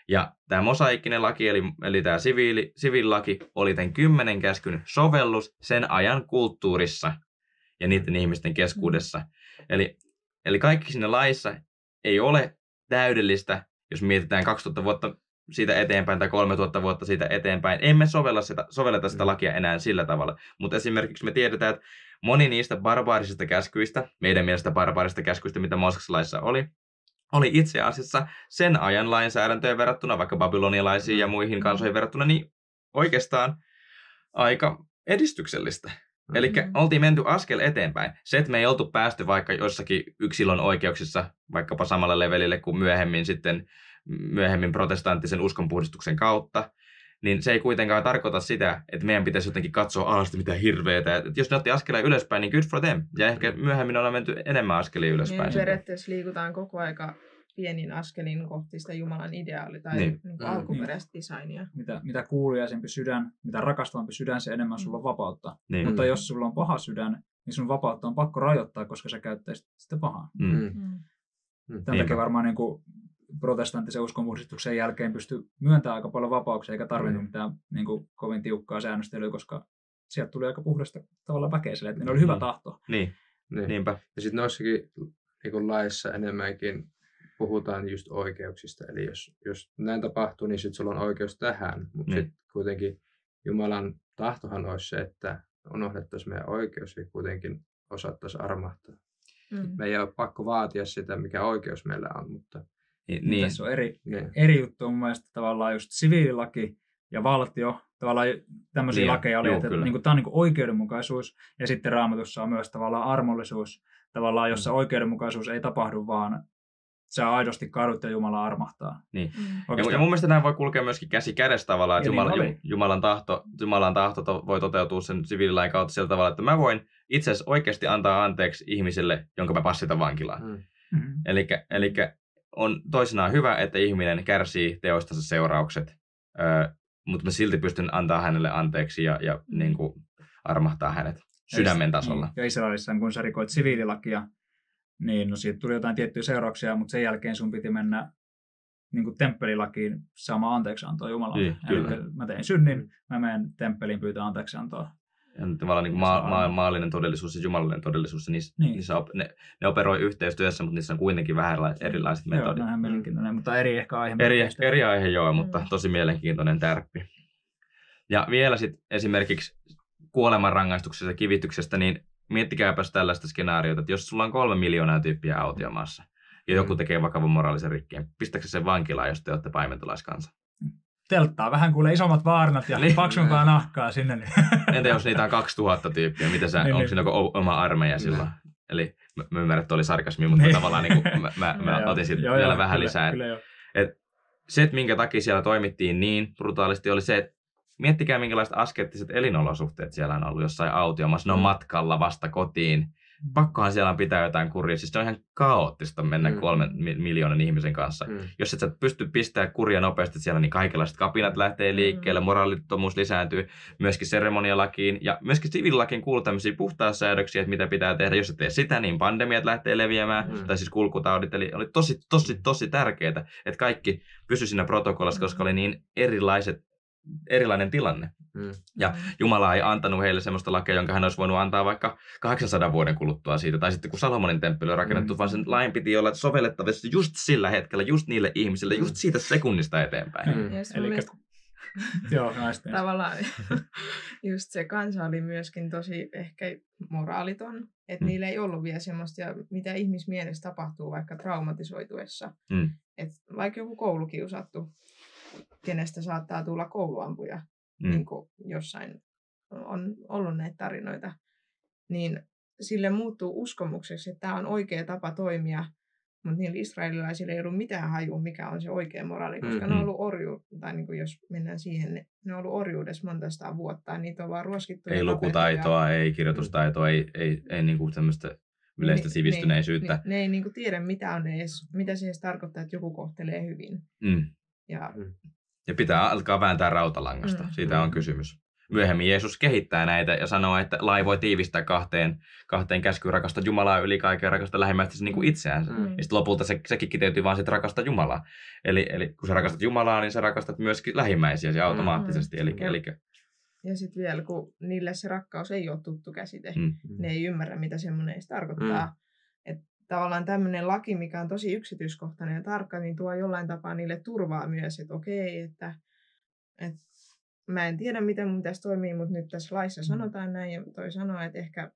Ja tämä mosaikkinen laki, eli, eli tämä siviili, siviililaki, oli tämän kymmenen käskyn sovellus sen ajan kulttuurissa ja niiden ihmisten keskuudessa. Eli, eli kaikki siinä laissa ei ole täydellistä, jos mietitään 2000 vuotta siitä eteenpäin tai 3000 vuotta siitä eteenpäin. Emme sovella sitä, sovelleta sitä lakia enää sillä tavalla. Mutta esimerkiksi me tiedetään, että moni niistä barbaarisista käskyistä, meidän mielestä barbaarisista käskyistä, mitä Mooseksen laissa oli, oli itse asiassa sen ajan lainsäädäntöön verrattuna, vaikka babylonialaisiin ja muihin kansoihin verrattuna, niin oikeastaan aika edistyksellistä. Eli Mm. oltiin menty askel eteenpäin. Se, että me ei oltu päästy vaikka jossakin yksilön oikeuksissa vaikkapa samalle levelille kuin myöhemmin sitten myöhemmin protestanttisen uskonpuhdistuksen kautta, niin se ei kuitenkaan tarkoita sitä, että meidän pitäisi jotenkin katsoa alasti mitä hirveetä. Et jos ne otti askeleen ylöspäin, niin good for them. Ja ehkä myöhemmin ollaan menty enemmän askelia ylöspäin. Niin periaatteessa liikutaan koko aika pienin askelin kohti sitä Jumalan ideaali tai Niin. niin. Niin Mm. alkuperäistä designia. Mitä, mitä kuuliaisempi sydän, mitä rakastavampi sydän, se enemmän sulla on vapautta. Niin. Mutta jos sulla on paha sydän, niin sun vapautta on pakko rajoittaa, koska sä käyttäisit sitä pahaa. Mm. Mm. Mm. Tämän Niinpä. takia varmaan niin kuin protestanttisen uskonpuhdistuksen jälkeen pysty myöntämään aika paljon vapauksia, eikä tarvinnut Mm. mitään niin kuin, kovin tiukkaa säännöstelyä, koska sieltä tuli aika puhdasta tavalla väkeä sille, että ne oli hyvä Mm. tahto. Niin, Niin. niinpä. Ja sitten noissakin niin laissa enemmänkin puhutaan just oikeuksista. Eli jos, jos näin tapahtuu, niin sitten sulla on oikeus tähän. Mutta Niin. sitten kuitenkin Jumalan tahtohan olisi se, että unohdettaisiin meidän oikeus ja kuitenkin osattaisiin armahtaa. Mm. Me ei ole pakko vaatia sitä, mikä oikeus meillä on, mutta Niin, Niin. niin. Tässä on eri, niin. eri juttu on mun mielestä tavallaan just siviililaki ja valtio, tavallaan tämmöisiä Niin, lakeja oli, juu, että kyllä. niin kuin, tämä on niin kuin oikeudenmukaisuus ja sitten raamatussa on myös tavallaan armollisuus, tavallaan jossa Mm. oikeudenmukaisuus ei tapahdu, vaan sä aidosti kadut ja Jumala armahtaa. Mm. Ja, Oikeastaan- ja mun mielestä nämä voi kulkea myöskin käsi kädessä tavallaan, että niin Jumala. Ju- Jumalan, tahto, Jumalan tahto to, voi toteutua sen siviililain kautta sillä tavalla, että mä voin itse asiassa oikeasti antaa anteeksi ihmiselle, jonka mä passitan vankilaan. Mm. Mhm. Eli on toisinaan hyvä, että ihminen kärsii teoistansa seuraukset, öö, mutta mä silti pystyn antaa hänelle anteeksi ja, ja Mm. niin kuin armahtaa hänet sydämen tasolla. Niin. Ja Israelissa, kun sä rikoit siviililakia, niin no siitä tuli jotain tiettyjä seurauksia, mutta sen jälkeen sun piti mennä niin kuin temppelilakiin saamaan anteeksi antoa Jumalalle. Niin, kyllä. Mä tein synnin, mä menen temppeliin pyytää anteeksi antoa. Ja tavallaan niin kuin maa, aivan. maallinen todellisuus ja jumalallinen todellisuus, ja niissä, Niin. niissä op, ne, ne operoi yhteistyössä, mutta niissä on kuitenkin vähän erila- erilaiset Joo, metodit. näinhän mielenkiintoinen, mutta eri ehkä aihe. Eri, eri aihe joo, mutta Mm. tosi mielenkiintoinen tärppi. Ja vielä sitten esimerkiksi kuolemanrangaistuksesta ja kivityksestä, niin miettikääpäs tällaista skenaariota, että jos sulla on kolme miljoonaa tyyppiä autiomaassa ja joku Mm. tekee vakavan moraalisen rikkeen, pistäkö se sen vankilaan, jos te olette paimentolaiskansa? Telttaa vähän kuule isommat vaarnat ja Niin. paksumpaa nahkaa sinne. Niin. Entä jos niitä on 2000 tyyppiä, mitä sä, Niin, onko niin. siinä o- oma armeija silloin? Eli mä, mä ymmärrän, että oli sarkasmi, mutta Niin. tavallaan niin kuin, mä, mä, mä otin siitä joo, vielä joo, vähän kyllä, lisää. Kyllä, joo. se, että minkä takia siellä toimittiin niin brutaalisti, oli se, että miettikää minkälaiset askettiset elinolosuhteet siellä on ollut jossain autiomassa. Ne on Mm. matkalla vasta kotiin. Pakkohan siellä on pitää jotain kuria. Siis se on ihan kaoottista mennä Mm. kolmen mi- miljoonan ihmisen kanssa. Mm. Jos et sä pysty pistämään kuria nopeasti siellä, niin kaikenlaiset kapinat lähtee liikkeelle, Mm. moraalittomuus lisääntyy, myöskin seremonialakiin ja myöskin siviililakiin kuuluu tämmöisiä puhtaussäädöksiä, että mitä pitää tehdä. Jos et tee sitä, niin pandemiat lähtee leviämään, Mm. tai siis kulkutaudit. Eli oli tosi, tosi, tosi tärkeää, että kaikki pysy siinä protokollassa, Mm. koska oli niin erilaiset, erilainen tilanne. Mm. Ja Jumala ei antanut heille sellaista lakia, jonka hän olisi voinut antaa vaikka 800 vuoden kuluttua siitä. Tai sitten kun Salomonin temppeli on rakennettu, Mm. vaan sen lain piti olla sovellettavissa just sillä hetkellä, just niille ihmisille, just siitä sekunnista eteenpäin. Mm. Mun Elikkä- mielestä Joo, naisten. tavallaan just se kansa oli myöskin tosi ehkä moraaliton, että Mm. niillä ei ollut vielä semmoista, ja mitä ihmismielessä tapahtuu vaikka traumatisoituessa. Mm. Et vaikka joku koulukiusattu, kenestä saattaa tulla kouluampuja, Mm. niin kuin jossain on ollut näitä tarinoita, niin sille muuttuu uskomukseksi, että tämä on oikea tapa toimia, mutta niillä israelilaisilla ei ollut mitään hajua, mikä on se oikea moraali, koska ne on Mhm. ollut orju, tai niin kuin jos mennään siihen, ne, ne on ollut orjuudessa monta sataa vuotta, ja niitä on vaan ruoskittu. ja Ei lukutaitoa, ei kirjoitustaitoa, ei, ei, ei niinku tämmöistä yleistä Niin, sivistyneisyyttä. Ne, ne ei niin kuin tiedä, mitä, on edes, mitä se edes tarkoittaa, että joku kohtelee hyvin. Mm. Ja, Ja pitää alkaa vääntää rautalangasta. Mm. Siitä on Mm. kysymys. Myöhemmin Jeesus kehittää näitä ja sanoo, että lai voi tiivistää kahteen, kahteen käskyyn rakasta Jumalaa yli kaiken rakasta lähimmäistä niin kuin itseään. Mm. Mm. Ja sitten lopulta se, sekin kiteytyy vaan sitten rakasta Jumalaa. Eli, eli kun sä rakastat Jumalaa, niin sä rakastat myöskin lähimmäisiäsi automaattisesti. Eli, Mm. eli, ja sitten vielä, kun niille se rakkaus ei ole tuttu käsite, mm, ne ei ymmärrä, mitä semmoinen edes tarkoittaa. Mm. Tavallaan tämmöinen laki, mikä on tosi yksityiskohtainen ja tarkka, niin tuo jollain tapaa niille turvaa myös, että okei, että, että mä en tiedä, miten mun pitäisi toimia, mutta nyt tässä laissa sanotaan näin, ja toi sanoo, että ehkä,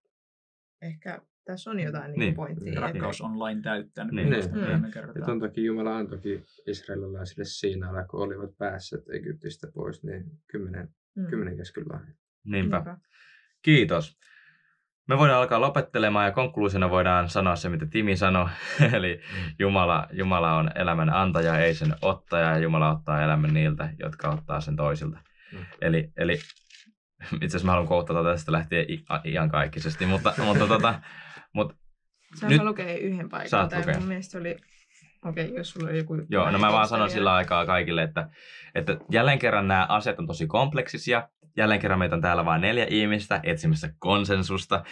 ehkä tässä on jotain niin. Niin. pointtia. Että- rakkaus on lain täyttänyt. Niin. Niin. Mm. Mm. Ja ton takia Jumala antoikin israelilaisille Siinailla, kun olivat päässeet Egyptistä pois, niin kymmenen, Mm. kymmenen keskyllä. niinpä. Niinpä. Kiitos. Me voidaan alkaa lopettelemaan ja konkluusina voidaan sanoa se, mitä Timi sanoi. Eli Jumala, Jumala on elämän antaja, ei sen ottaja ja Jumala ottaa elämän niiltä, jotka ottaa sen toisilta. Mm. Eli, eli itse asiassa mä haluan kohtata tästä lähtien i- a- iankaikkisesti, mutta, mutta, tota, mutta Saan Nyt- lukea yhden paikan. Saat lukea. mun mielestä se oli, okei, okay, jos sulla on joku... Joo, no mä vaan sanon sillä aikaa kaikille, että, että jälleen kerran nämä asiat on tosi kompleksisia. Jälleen kerran meitä on täällä vain neljä ihmistä etsimässä konsensusta.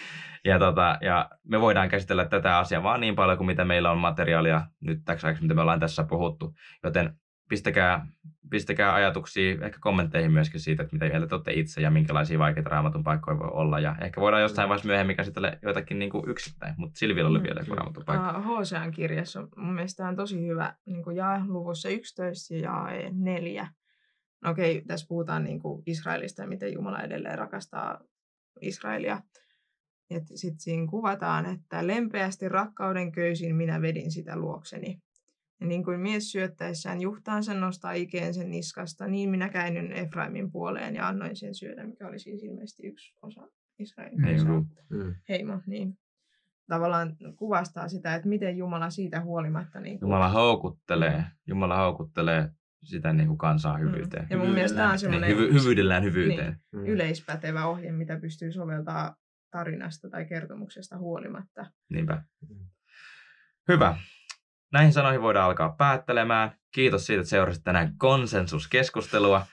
Ja, tota, ja me voidaan käsitellä tätä asiaa vaan niin paljon kuin mitä meillä on materiaalia nyt täksi ajaksi, mitä me ollaan tässä puhuttu. Joten pistäkää, pistäkää ajatuksia, ehkä kommentteihin myöskin siitä, että mitä mieltä te olette itse ja minkälaisia vaikeita raamatun paikkoja voi olla. Ja ehkä voidaan jostain vaiheessa myöhemmin käsitellä joitakin niin kuin yksittäin, mutta Silvillä oli vielä joku raamatun paikka. Hosean kirjassa on mun mielestä on tosi hyvä niin kuin jae luvussa 11 ja jae 4. No okei, tässä puhutaan niin kuin Israelista ja miten Jumala edelleen rakastaa Israelia. Sitten siinä kuvataan, että lempeästi rakkauden köysin minä vedin sitä luokseni. Ja niin kuin mies syöttäessään juhtaansa nostaa ikeen sen niskasta, niin minä käännyn Efraimin puoleen ja annoin sen syödä, mikä oli siis ilmeisesti yksi osa Israelin Niin, kansaa Niin, Mm. heimo, niin tavallaan kuvastaa sitä, että miten Jumala siitä huolimatta... Niin kuin, Jumala houkuttelee, Jumala houkuttelee sitä niin kuin kansaa hyvyyteen. Ja mun mielestä tämä on Niin, semmoinen hyvy, hyvyydellään hyvyyteen. Mm. yleispätevä ohje, mitä pystyy soveltaa tarinasta tai kertomuksesta huolimatta. Niinpä. Mm. Hyvä. Näihin sanoihin voidaan alkaa päättelemään. Kiitos siitä, että seurasit tänään konsensuskeskustelua.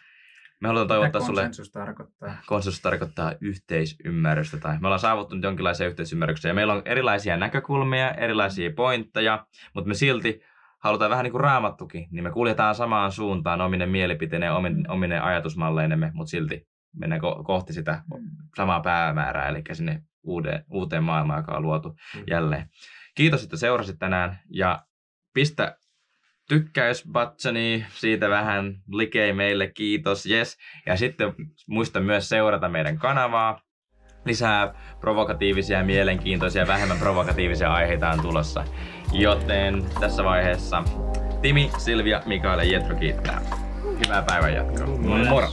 Me halutaan toivottaa sulle... konsensus tarkoittaa? Konsensus tarkoittaa yhteisymmärrystä tai me ollaan saavuttanut jonkinlaisia yhteisymmärryksiä. Ja meillä on erilaisia näkökulmia, erilaisia pointteja, mutta me silti halutaan vähän niin kuin raamattukin, niin me kuljetaan samaan suuntaan omine mielipiteinen ja omine, omine ajatusmalleinemme, mutta silti mennään ko- kohti sitä samaa päämäärää, eli sinne uuteen, uuteen maailmaan, joka on luotu Mm. jälleen. Kiitos, että seurasit tänään ja pistä tykkäysbatsoni siitä vähän likei meille, kiitos, yes. Ja sitten muista myös seurata meidän kanavaa. Lisää provokatiivisia, ja mielenkiintoisia, vähemmän provokatiivisia aiheita on tulossa. Joten tässä vaiheessa Timi, Silvia, Mikael ja Jetro kiittää. Hyvää päivän jatkoa. Moro!